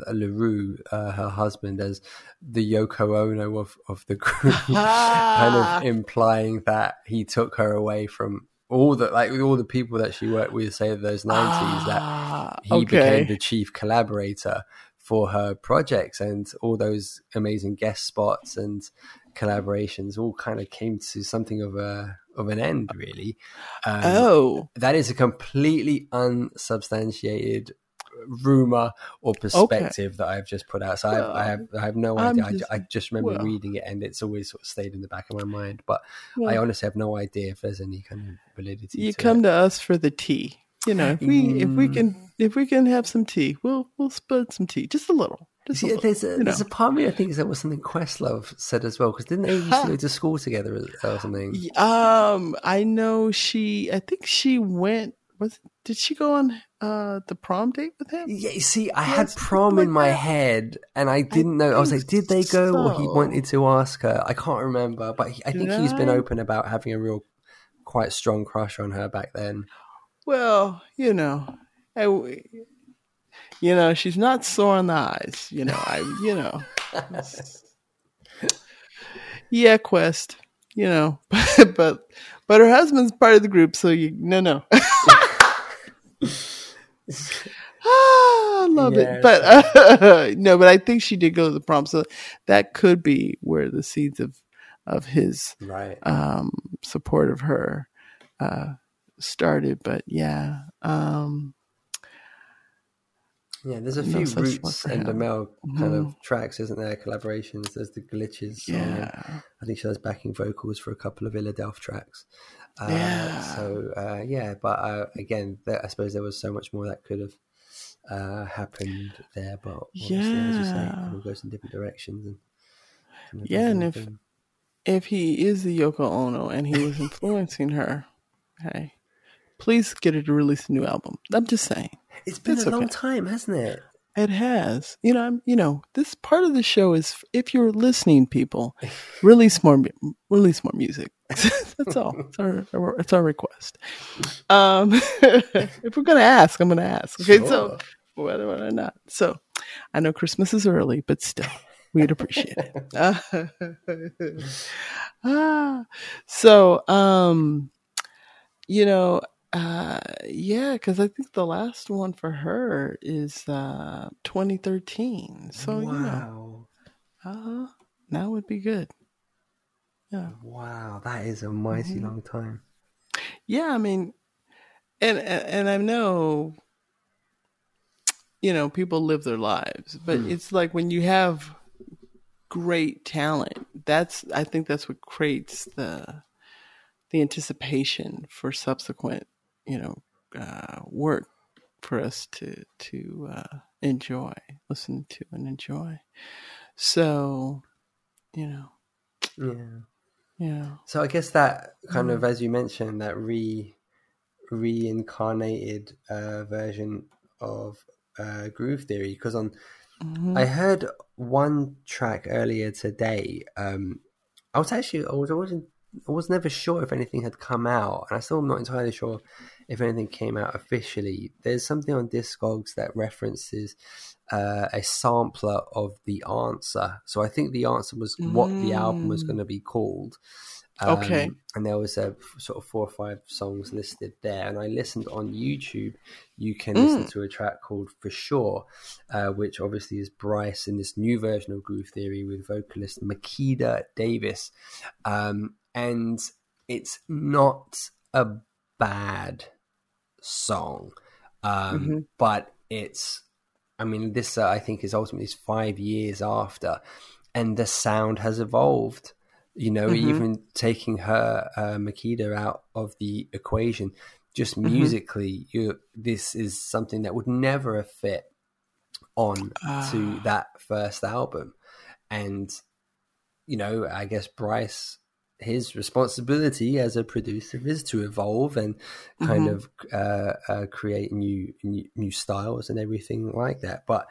Larue, uh, her husband, as the Yoko Ono of, of the group, kind of implying that he took her away from all the like all the people that she worked with, say those nineties, that Ah, he okay. became the chief collaborator for her projects and all those amazing guest spots and collaborations all kind of came to something of a of an end really um, oh, that is a completely unsubstantiated rumor or perspective that I've just put out. So Well, I, have, I have no idea. I, just- I just remember well. reading it, and it's always sort of stayed in the back of my mind. But I honestly have no idea if there's any kind of validity. you to come it. to us for the tea. You know, if we if we Mm. can if we can have some tea, we'll we'll spill some tea, just a little, See, little. there's a you there's a part of me that thinks that was something Questlove said as well because didn't they used to go to school together or- something? Um, I know she. I think she went. Was did she go on uh the prom date with him? Yeah, you see, I Yeah, had prom like in my that. head, and I didn't know. I was like, did they go, or he wanted to ask her? I can't remember, but he, I think Did he's been open about having a real, quite strong crush on her back then. Well, you know, I, you know, she's not sore on the eyes. You know, I, you know, yeah, Quest. You know, but but but her husband's part of the group, so you no no. Ah, I love Yeah, it, but uh, no, but I think she did go to the prom, so that could be where the seeds of of his Right. um, support of her uh, started. But yeah, um, Yeah, there's a few Roots and. Demel kind Mhm. of tracks, isn't there? Collaborations. There's the Glitches song. yeah, I think she does backing vocals for a couple of Illadelph tracks. Uh, Yeah. So uh, yeah, but uh, again, there, I suppose there was so much more that could have uh, happened there. But obviously, as you say, it Yeah. all goes in different directions. And kind of Yeah, and if- thing. if he is the Yoko Ono and he was influencing her, hey, please get her to release a new album. I'm just saying. it's been it's a long okay. time, hasn't it? It has. You know, I'm, you know, this part of the show is if you're listening, people, release more, release more music. That's all. It's our, our, it's our request. Um, if we're gonna ask, I'm gonna ask. Okay, so whether or not. So, I know Christmas is early, but still, we'd appreciate it. ah, so, um, you know, uh, yeah, because I think the last one for her is uh 2013. So you know, wow, uh, that would be good. Yeah, wow, that is a mighty Mm-hmm. long time. yeah. I mean, and and, and I know, you know, people live their lives, but it's like when you have great talent, that's I think that's what creates the the anticipation for subsequent, you know, uh, work for us to to uh, enjoy, listen to, and enjoy. So, you know, Yeah. yeah, So I guess that kind of, as you mentioned, that re reincarnated uh, version of uh, groove theory. Because on, Mhm. I heard one track earlier today. Um, I was actually, I was, wasn't, I was never sure if anything had come out, and I still am not entirely sure if anything came out officially. There's something on Discogs that references uh, a sampler of the answer. So I think the answer was what the album was Mm. going to be called. Okay. Um, and there was a sort of four or five songs listed there. And I listened on YouTube. You can listen Mm. to a track called For Sure, uh, which obviously is Bryce in this new version of Groove Theory with vocalist Makeda Davis. Um, and it's not a bad song, um, Mhm. but it's, I mean, this uh, I think is ultimately five years after, and the sound has evolved. You know, Mhm. even taking her uh, Makeda out of the equation, just Mhm. musically, you this is something that would never have fit on to Ah. that first album, and you know, I guess Bryce, his responsibility as a producer is to evolve and kind Mhm. of uh, uh, create new, new new styles and everything like that. But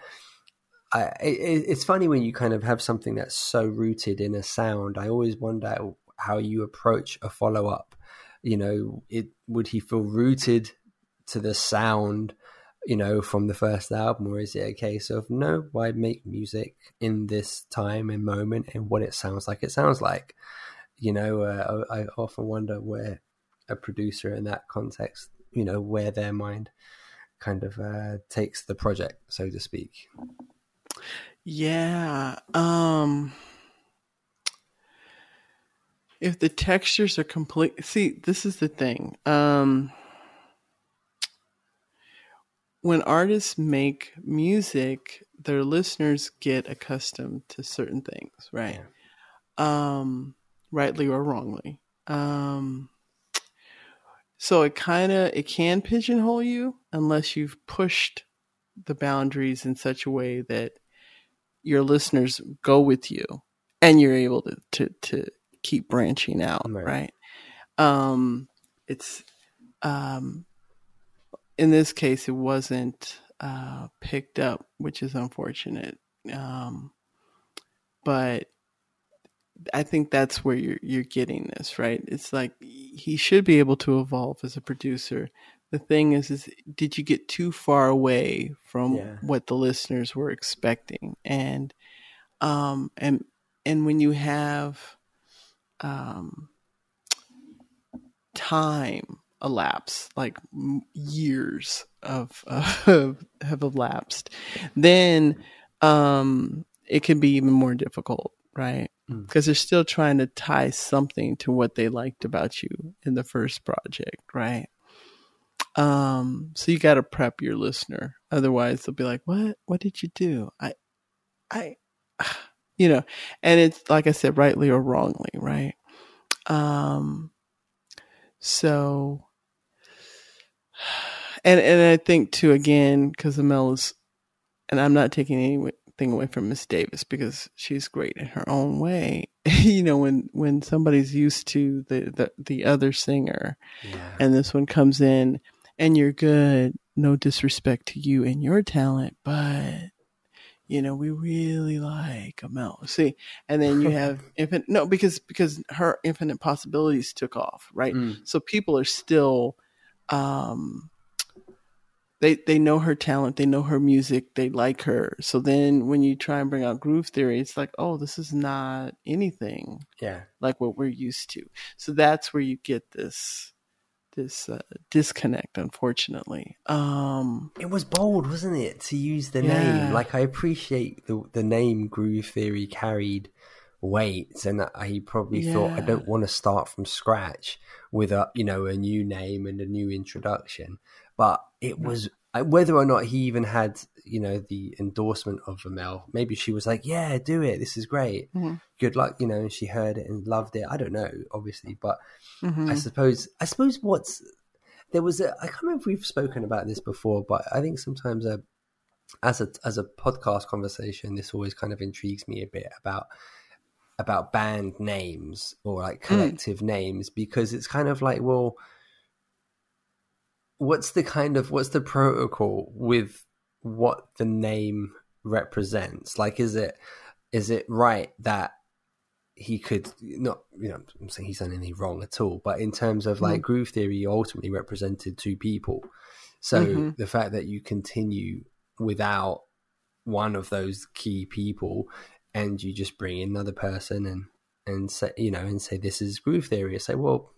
I, it, it's funny when you kind of have something that's so rooted in a sound. I always wonder how you approach a follow up. You know, it would he feel rooted to the sound? you know, from the first album, or is it a case of no, why make music in this time and moment and what it sounds like it sounds like? You know, uh, I, I often wonder where a producer in that context, you know, where their mind kind of uh, takes the project, so to speak. Yeah. Um if the textures are complete see, this is the thing. Um when artists make music, their listeners get accustomed to certain things, right? Um rightly or wrongly. Um so it kind of it can pigeonhole you unless you've pushed the boundaries in such a way that your listeners go with you and you're able to to, to keep branching out Right. right, um it's um in this case it wasn't uh picked up which is unfortunate um but I think that's where you're you're getting this right. It's like he should be able to evolve as a producer. the thing is, is did you get too far away from Yeah. what the listeners were expecting? And um and and when you have um time elapse, like years of of have elapsed, then um it can be even more difficult, right? Mm. Because they're still trying to tie something to what they liked about you in the first project, right? Um, so you got to prep your listener. Otherwise, they'll be like, "What? What did you do?" I, I, you know, and it's like I said, rightly or wrongly, right? Um, so, and and I think too again because Amel is, and I'm not taking anything away from Miss Davis because she's great in her own way. you know, when when somebody's used to the the, the other singer Yeah. and this one comes in and you're good no disrespect to you and your talent but you know we really like Amel see and then you have infinite no because because her infinite possibilities took off right Mm. so people are still um they they know her talent they know her music they like her so then when you try and bring out groove theory it's like oh this is not anything Yeah. like what we're used to. So that's where you get this this uh, disconnect unfortunately. Um It was bold, wasn't it, to use the Yeah. name? Like I appreciate the the name Groove Theory carried weight, and I probably thought I don't want to start from scratch with a you know a new name and a new introduction. But it was whether or not he even had you know the endorsement of Amel. Maybe she was like, "Yeah, do it. This is great. Mhm. Good luck." You know, and she heard it and loved it. I don't know, obviously, but mhm. I suppose I suppose what's there was a I can't remember if we've spoken about this before, but I think sometimes a as a as a podcast conversation, this always kind of intrigues me a bit about about band names or like collective names because it's kind of like well what's the kind of what's the protocol with what the name represents? Like is it is it right that he could not you know i'm saying he's done anything wrong at all but in terms of like groove theory ultimately represented two people. So Mhm. the fact that you continue without one of those key people and you just bring in another person and and say you know and say this is groove theory I say well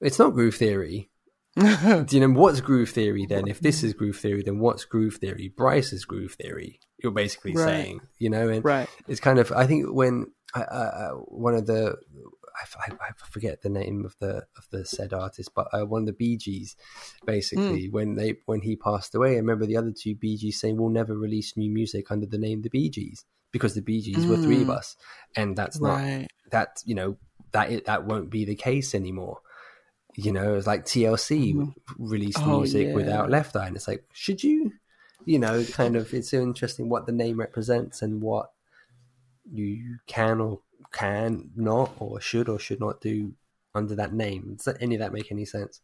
it's not groove theory do you know what's groove theory then if this is groove theory then what's groove theory bryce is groove theory you're basically Right. saying you know and right. it's kind of i think when uh, one of the I, I, I forget the name of the of the said artist but uh, one of the bee gees basically when they when he passed away i remember the other two bee gees saying we'll never release new music under the name the bee gees because the bee gees were three of Mm. us and that's not that you know that it, that won't be the case anymore you know it's like tlc Mhm. released Oh, music yeah. without left eye and it's like should you you know kind of it's so interesting what the name represents and what you can or can not or should or should not do under that name does that, any of that make any sense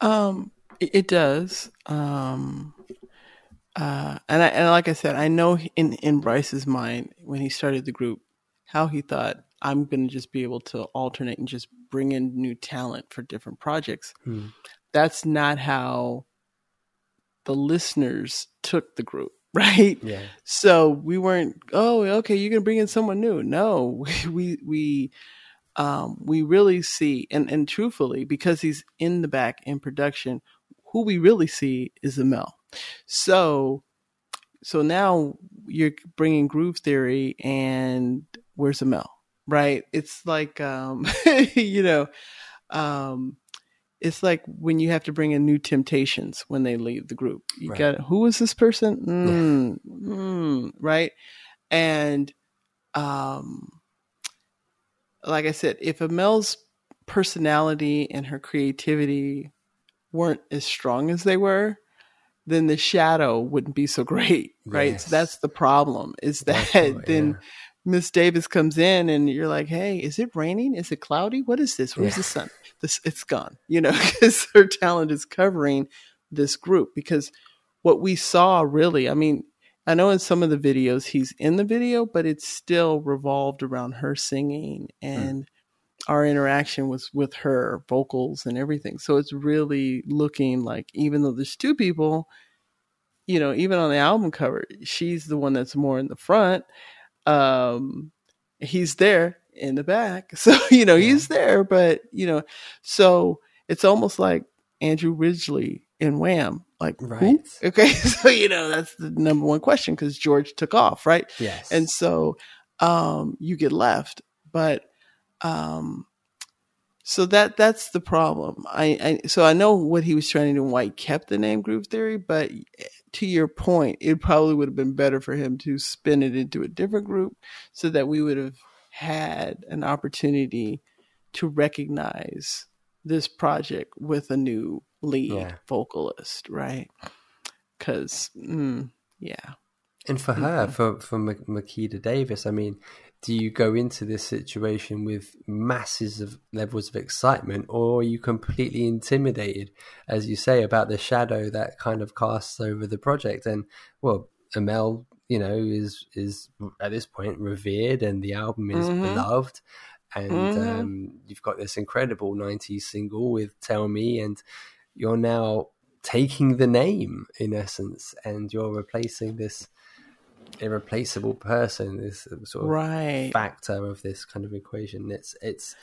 Um, it, it does. Um, uh, and I, and like I said, I know in in Bryce's mind when he started the group, how he thought I'm going to just be able to alternate and just bring in new talent for different projects. Hmm. That's not how the listeners took the group, right? yeah So we weren't. Oh, okay. You're gonna bring in someone new. No, we we um, we really see, and and truthfully, because he's in the back in production, who we really see is Amel. So so now you're bringing groove theory, and where's Amel? Right? It's like um, you know. Um, it's like when you have to bring in new temptations when they leave the group. You Right. got who is this person? Mm, mm, right? And um like I said, if Amel's personality and her creativity weren't as strong as they were, then the shadow wouldn't be so great, right? Yes. So that's the problem. Is that Definitely, then yeah. Miss Davis comes in and you're like, "Hey, is it raining? Is it cloudy? What is this? Where's Yeah. the sun? This it's gone." You know, because her talent is covering this group. Because what we saw, really, I mean, I know in some of the videos he's in the video, but it's still revolved around her singing hmm. and our interaction was with her vocals and everything. So it's really looking like even though there's two people, you know, even on the album cover, she's the one that's more in the front. Um, he's there in the back. So, you know, he's there, but you know, so it's almost like Andrew Ridgeley in Wham. Like, who? Right. Okay. So, you know, that's the number one question because George took off, right? Yes. and so um you get left but um so that that's the problem I, I so i know what he was trying to do and why he kept the name groove theory but to your point it probably would have been better for him to spin it into a different group so that we would have had an opportunity to recognize this project with a new lead Yeah. vocalist right? Because mm, yeah. And for her, for for Ma- Makeda Davis, I mean, do you go into this situation with masses of levels of excitement, or are you completely intimidated, as you say, about the shadow that kind of casts over the project? And well, Amel, you know, is is at this point revered, and the album is Mhm. beloved. And Mhm. um, you've got this incredible '90s single with "Tell Me," and you're now taking the name in essence, and you're replacing this irreplaceable person, this sort of right factor of this kind of equation. It's it's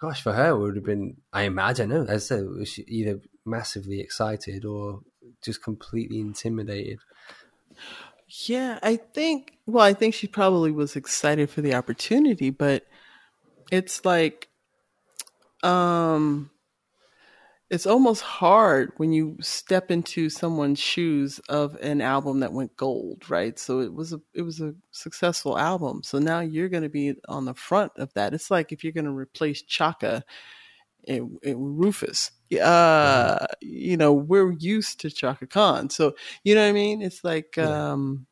gosh for her it would have been I imagine as I said, was she either massively excited or just completely intimidated. Yeah, I think, well, I think she probably was excited for the opportunity, but it's like, um, it's almost hard when you step into someone's shoes of an album that went gold, right? So it was a it was a successful album. So now you're going to be on the front of that. It's like if you're going to replace Chaka and, Rufus. Uh, you know, we're used to Chaka Khan. So, you know what I mean? It's like Yeah. um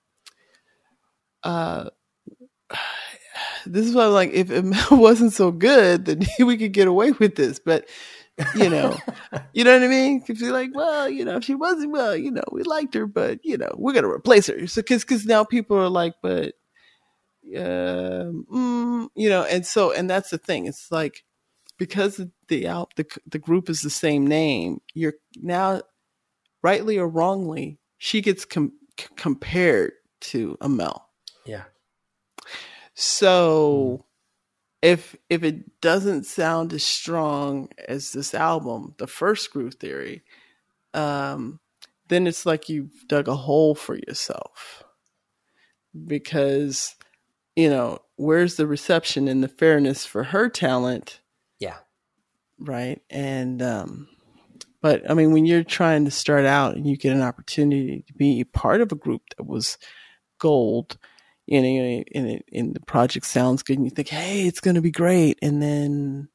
uh this is why I'm like if it wasn't so good then we could get away with this but you know you know what i mean? If you're like well you know if she wasn't well you know we liked her but you know we're gonna replace her. So because because now people are like but um mm, you know and so and that's the thing. It's like because the out the the group is the same name you're now rightly or wrongly she gets com- compared to Amel. Yeah. so if if it doesn't sound as strong as this album, the first Groove Theory, um, then it's like you've dug a hole for yourself. Because, you know, where's the reception and the fairness for her talent, Yeah. right? And um but I mean when you're trying to start out and you get an opportunity to be part of a group that was gold, you know, and, it, and the project sounds good, and you think, hey, it's going to be great, and then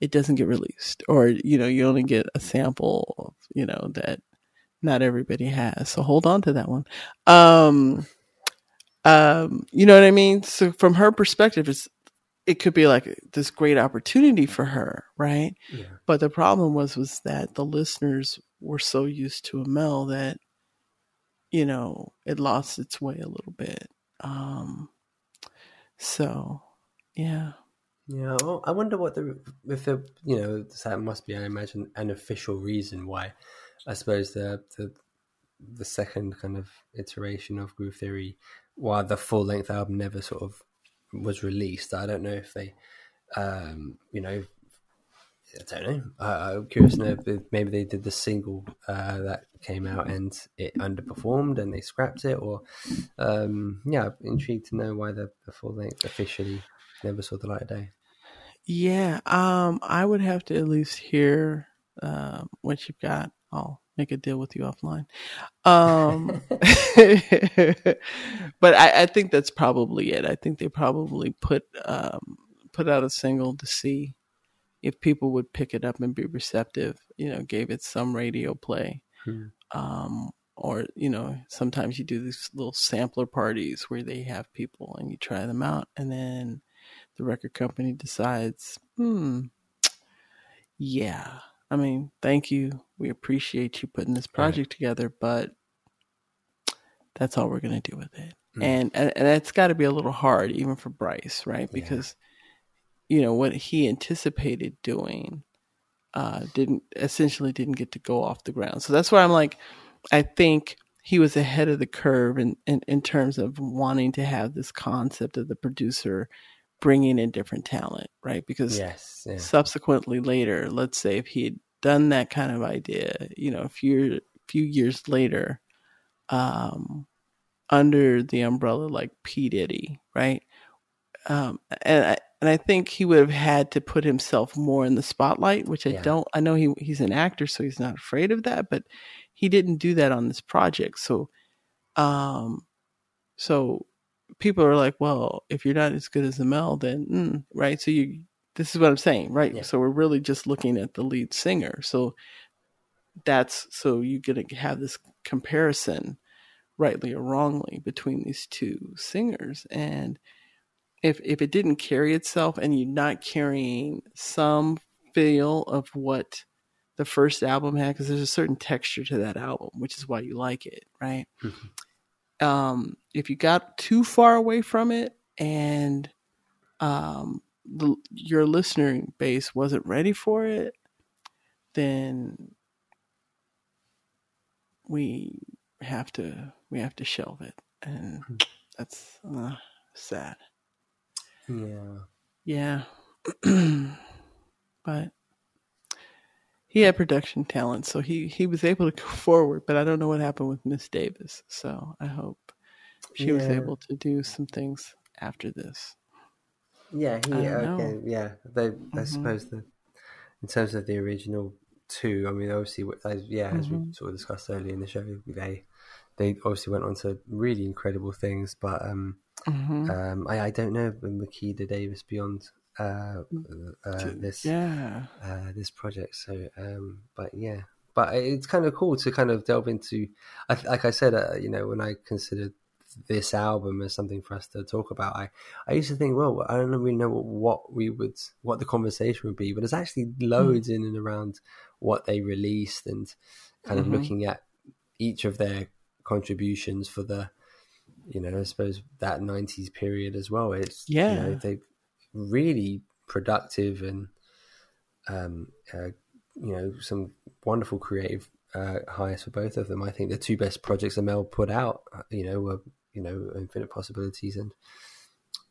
it doesn't get released, or you know, you only get a sample, of, you know, that not everybody has. So hold on to that one. Um, um, you know what I mean? So from her perspective, it's it could be like this great opportunity for her, right? Yeah. But the problem was was that the listeners were so used to Amel that you know it lost its way a little bit. Um, so yeah, Yeah, well, I wonder what the if the you know that must be I imagine an official reason why. I suppose the the the second kind of iteration of Groove Theory, while the full length album never sort of was released. I don't know if they, um, you know, I don't know. I'm curious to know if maybe they did the single uh, that came out and it underperformed and they scrapped it, or um, yeah, intrigued to know why the, the full length officially never saw the light of day. yeah. Um, I would have to at least hear um, what you've got. I'll make a deal with you offline. Um, but I, I think that's probably it. I think they probably put um, put out a single to see if people would pick it up and be receptive. You know, gave it some radio play. Hmm. Um, or you know, sometimes you do these little sampler parties where they have people and you try them out, and then the record company decides, hmm, yeah. I mean, thank you. We appreciate you putting this project together, but that's all we're gonna do with it. Mm. And and, and it's got to be a little hard, even for Bryce, right? Yeah. You know what he anticipated doing uh didn't essentially didn't get to go off the ground so that's why i'm like i think he was ahead of the curve in, in, in terms of wanting to have this concept of the producer bringing in different talent right because Yes. Yeah. subsequently later, let's say if he had done that kind of idea, you know, a few few years later, um, under the umbrella like P Diddy, right? Um, and I, and I think he would have had to put himself more in the spotlight, which I Yeah. don't. I know he he's an actor, so he's not afraid of that, but he didn't do that on this project. So, um, so people are like, well, if you're not as good as Amel, then mm, right. So you, this is what I'm saying, right? Yeah. So we're really just looking at the lead singer. So that's so you're gonna have this comparison, rightly or wrongly, between these two singers, and if if it didn't carry itself, and you're not carrying some feel of what the first album had, because there's a certain texture to that album, which is why you like it, right? um, if you got too far away from it and um, the, your listening base wasn't ready for it, then we have to we have to shelve it, and that's uh, sad. Yeah. Yeah, but he had production talent, so he he was able to go forward. But I don't know what happened with Miss Davis, so I hope she was able to do some things after this. Yeah, he okay, know. yeah. They, I Mhm. suppose the in terms of the original two, I mean, obviously, as, yeah, as we Mhm. sort of discussed earlier in the show, they they obviously went on to really incredible things. But um, hmm um, I, I don't know Makeda Davis beyond uh, uh, this yeah, uh, this project. So, um, but yeah, but it's kind of cool to kind of delve into. I, like I said, uh, you know, when I considered this album as something for us to talk about, I, I used to think, well, I don't really know what, what we would, what the conversation would be, but there's actually loads in and around what they released and kind of Mhm. looking at each of their contributions for the, you know, I suppose that '90s period as well. It's you know, Yeah. they really productive and um, uh, you know, some wonderful creative uh, hires for both of them. I think the two best projects that Amel put out, uh, you know, were you know Infinite Possibilities and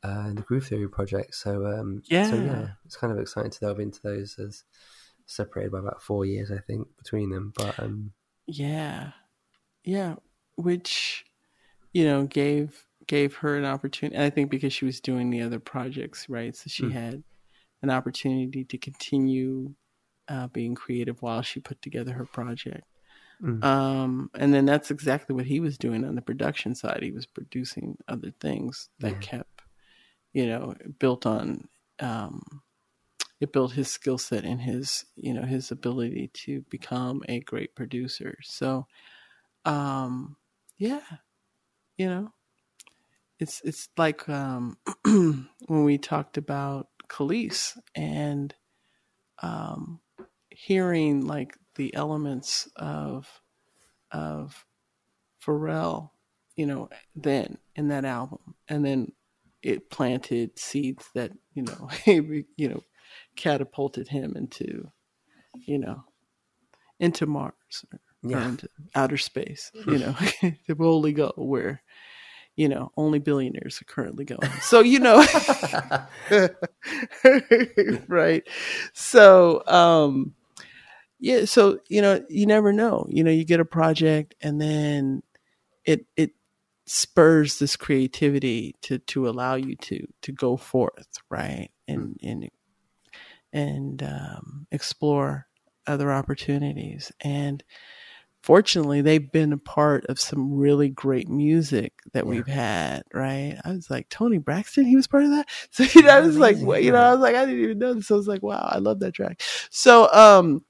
uh, the Groove Theory project. So um, so Yeah. yeah, it's kind of exciting to delve into those as separated by about four years, I think, between them. But um, yeah, yeah. Which you know gave gave her an opportunity. I think because she was doing the other projects, right? So she Mm. had an opportunity to continue uh, being creative while she put together her project. Mm. Um, and then that's exactly what he was doing on the production side. He was producing other things that Yeah. kept, you know, built on, um, it built his skill set and his, you know, his ability to become a great producer. So, um, yeah, you know, it's, it's like, um, when we talked about Kelis and, um, hearing like the elements of of Pharrell, you know, then in that album, and then it planted seeds that you know, you know, catapulted him into, you know, into Mars. or, Yeah. into outer space. You know, to only go where. You know, only billionaires are currently going. So, you know, right so um yeah so you know you never know you know you get a project and then it it spurs this creativity to to allow you to to go forth right and and and um, explore other opportunities and fortunately they've been a part of some really great music that Yeah. we've had right? I was like Toni Braxton he was part of that? So you know i was like well, you know i was like i didn't even know this. I was like wow i love that track. So um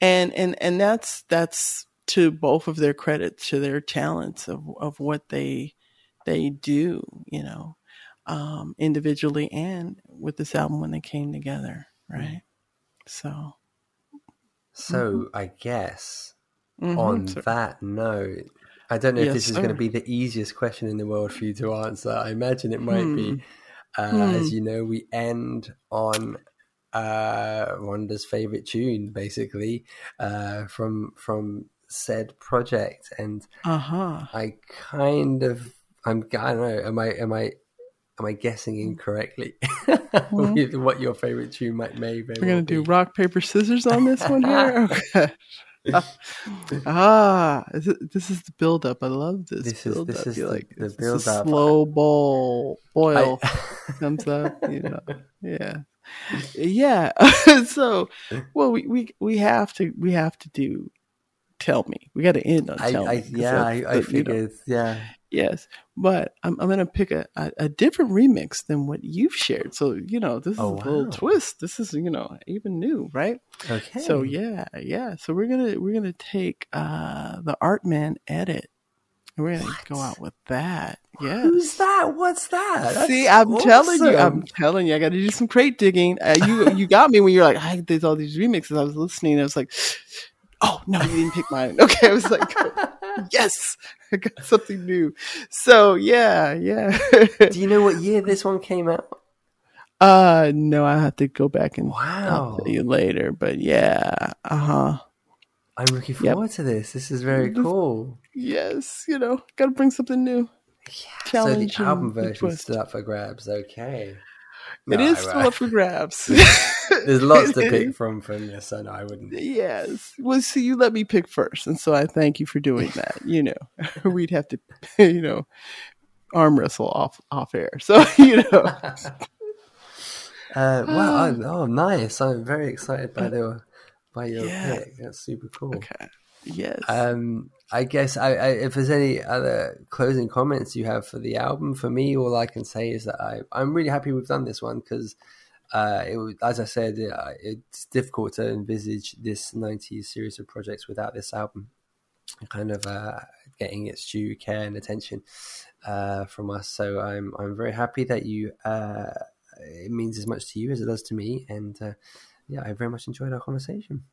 and and and that's that's to both of their credits to their talents of of what they they do you know um individually and with this album when they came together right? So so I guess mhm, on so- that note, I don't know if this is going to be the easiest question in the world for you to answer. I imagine it might be. uh, Hmm. as you know, we end on uh, Rhonda's favorite tune, basically uh, from from said project, and Uh huh. I kind of I'm I don't know. Am I am I am I guessing incorrectly with what your favorite tune might may Hmm. We're gonna do rock paper scissors on this one here. Okay. ah, this is the build up. I love this, This is- build this up. is the- like the build-up. slow bowl boil I- comes up. You know, yeah, yeah. so, well, we, we we have to we have to do. Tell me, we got to end on I, tell I yeah, I, I the- you know, yeah. Yes, but I'm I'm gonna pick a, a, a different remix than what you've shared. So you know, this is Oh, a little twist. This is you know even new, right? Okay. So yeah, yeah. So we're gonna we're gonna take uh the Art Man edit, and we're gonna go out with that. Yeah. who's that? What's that? That's See, I'm telling you, I'm telling you, I got to do some crate digging. Uh, you you got me when you're like, I there's all these remixes. I was listening, I was like, oh no, you didn't pick mine. Okay, I was like, yes, I got something new. So yeah, yeah. Do you know what year this one came out? uh, no, I have to go back and Wow. I'll tell you later. But yeah, uh huh. I'm looking Yep. forward to this. This is very cool. Yes, you know, got to bring something new. Yeah. So Challenge the album version twist. stood up for grabs. Okay. it No, is I- still up for grabs. There's lots to pick from from this, no, I wouldn't. Yes. Well, see, you let me pick first, and so I thank you for doing that. You know, we'd have to, you know, arm wrestle off off air. So you know, Uh, wow! I, oh, nice! I'm very excited by the by your Yeah. pick. That's super cool. okay, yes. Um, I guess I, I, if there's any other closing comments you have for the album, for me, all I can say is that I, I'm really happy we've done this one because, uh, it as I said, it, it's difficult to envisage this '90s series of projects without this album kind of uh, getting its due care and attention uh, from us. So I'm I'm very happy that you. Uh, it means as much to you as it does to me, and uh, yeah, I very much enjoyed our conversation.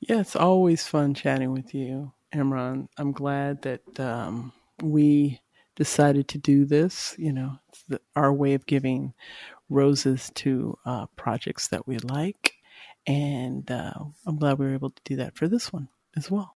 yeah, it's always fun chatting with you, Imran. I'm glad that um, we decided to do this. You know, the, our way of giving roses to uh, projects that we like, and uh, I'm glad we were able to do that for this one as well.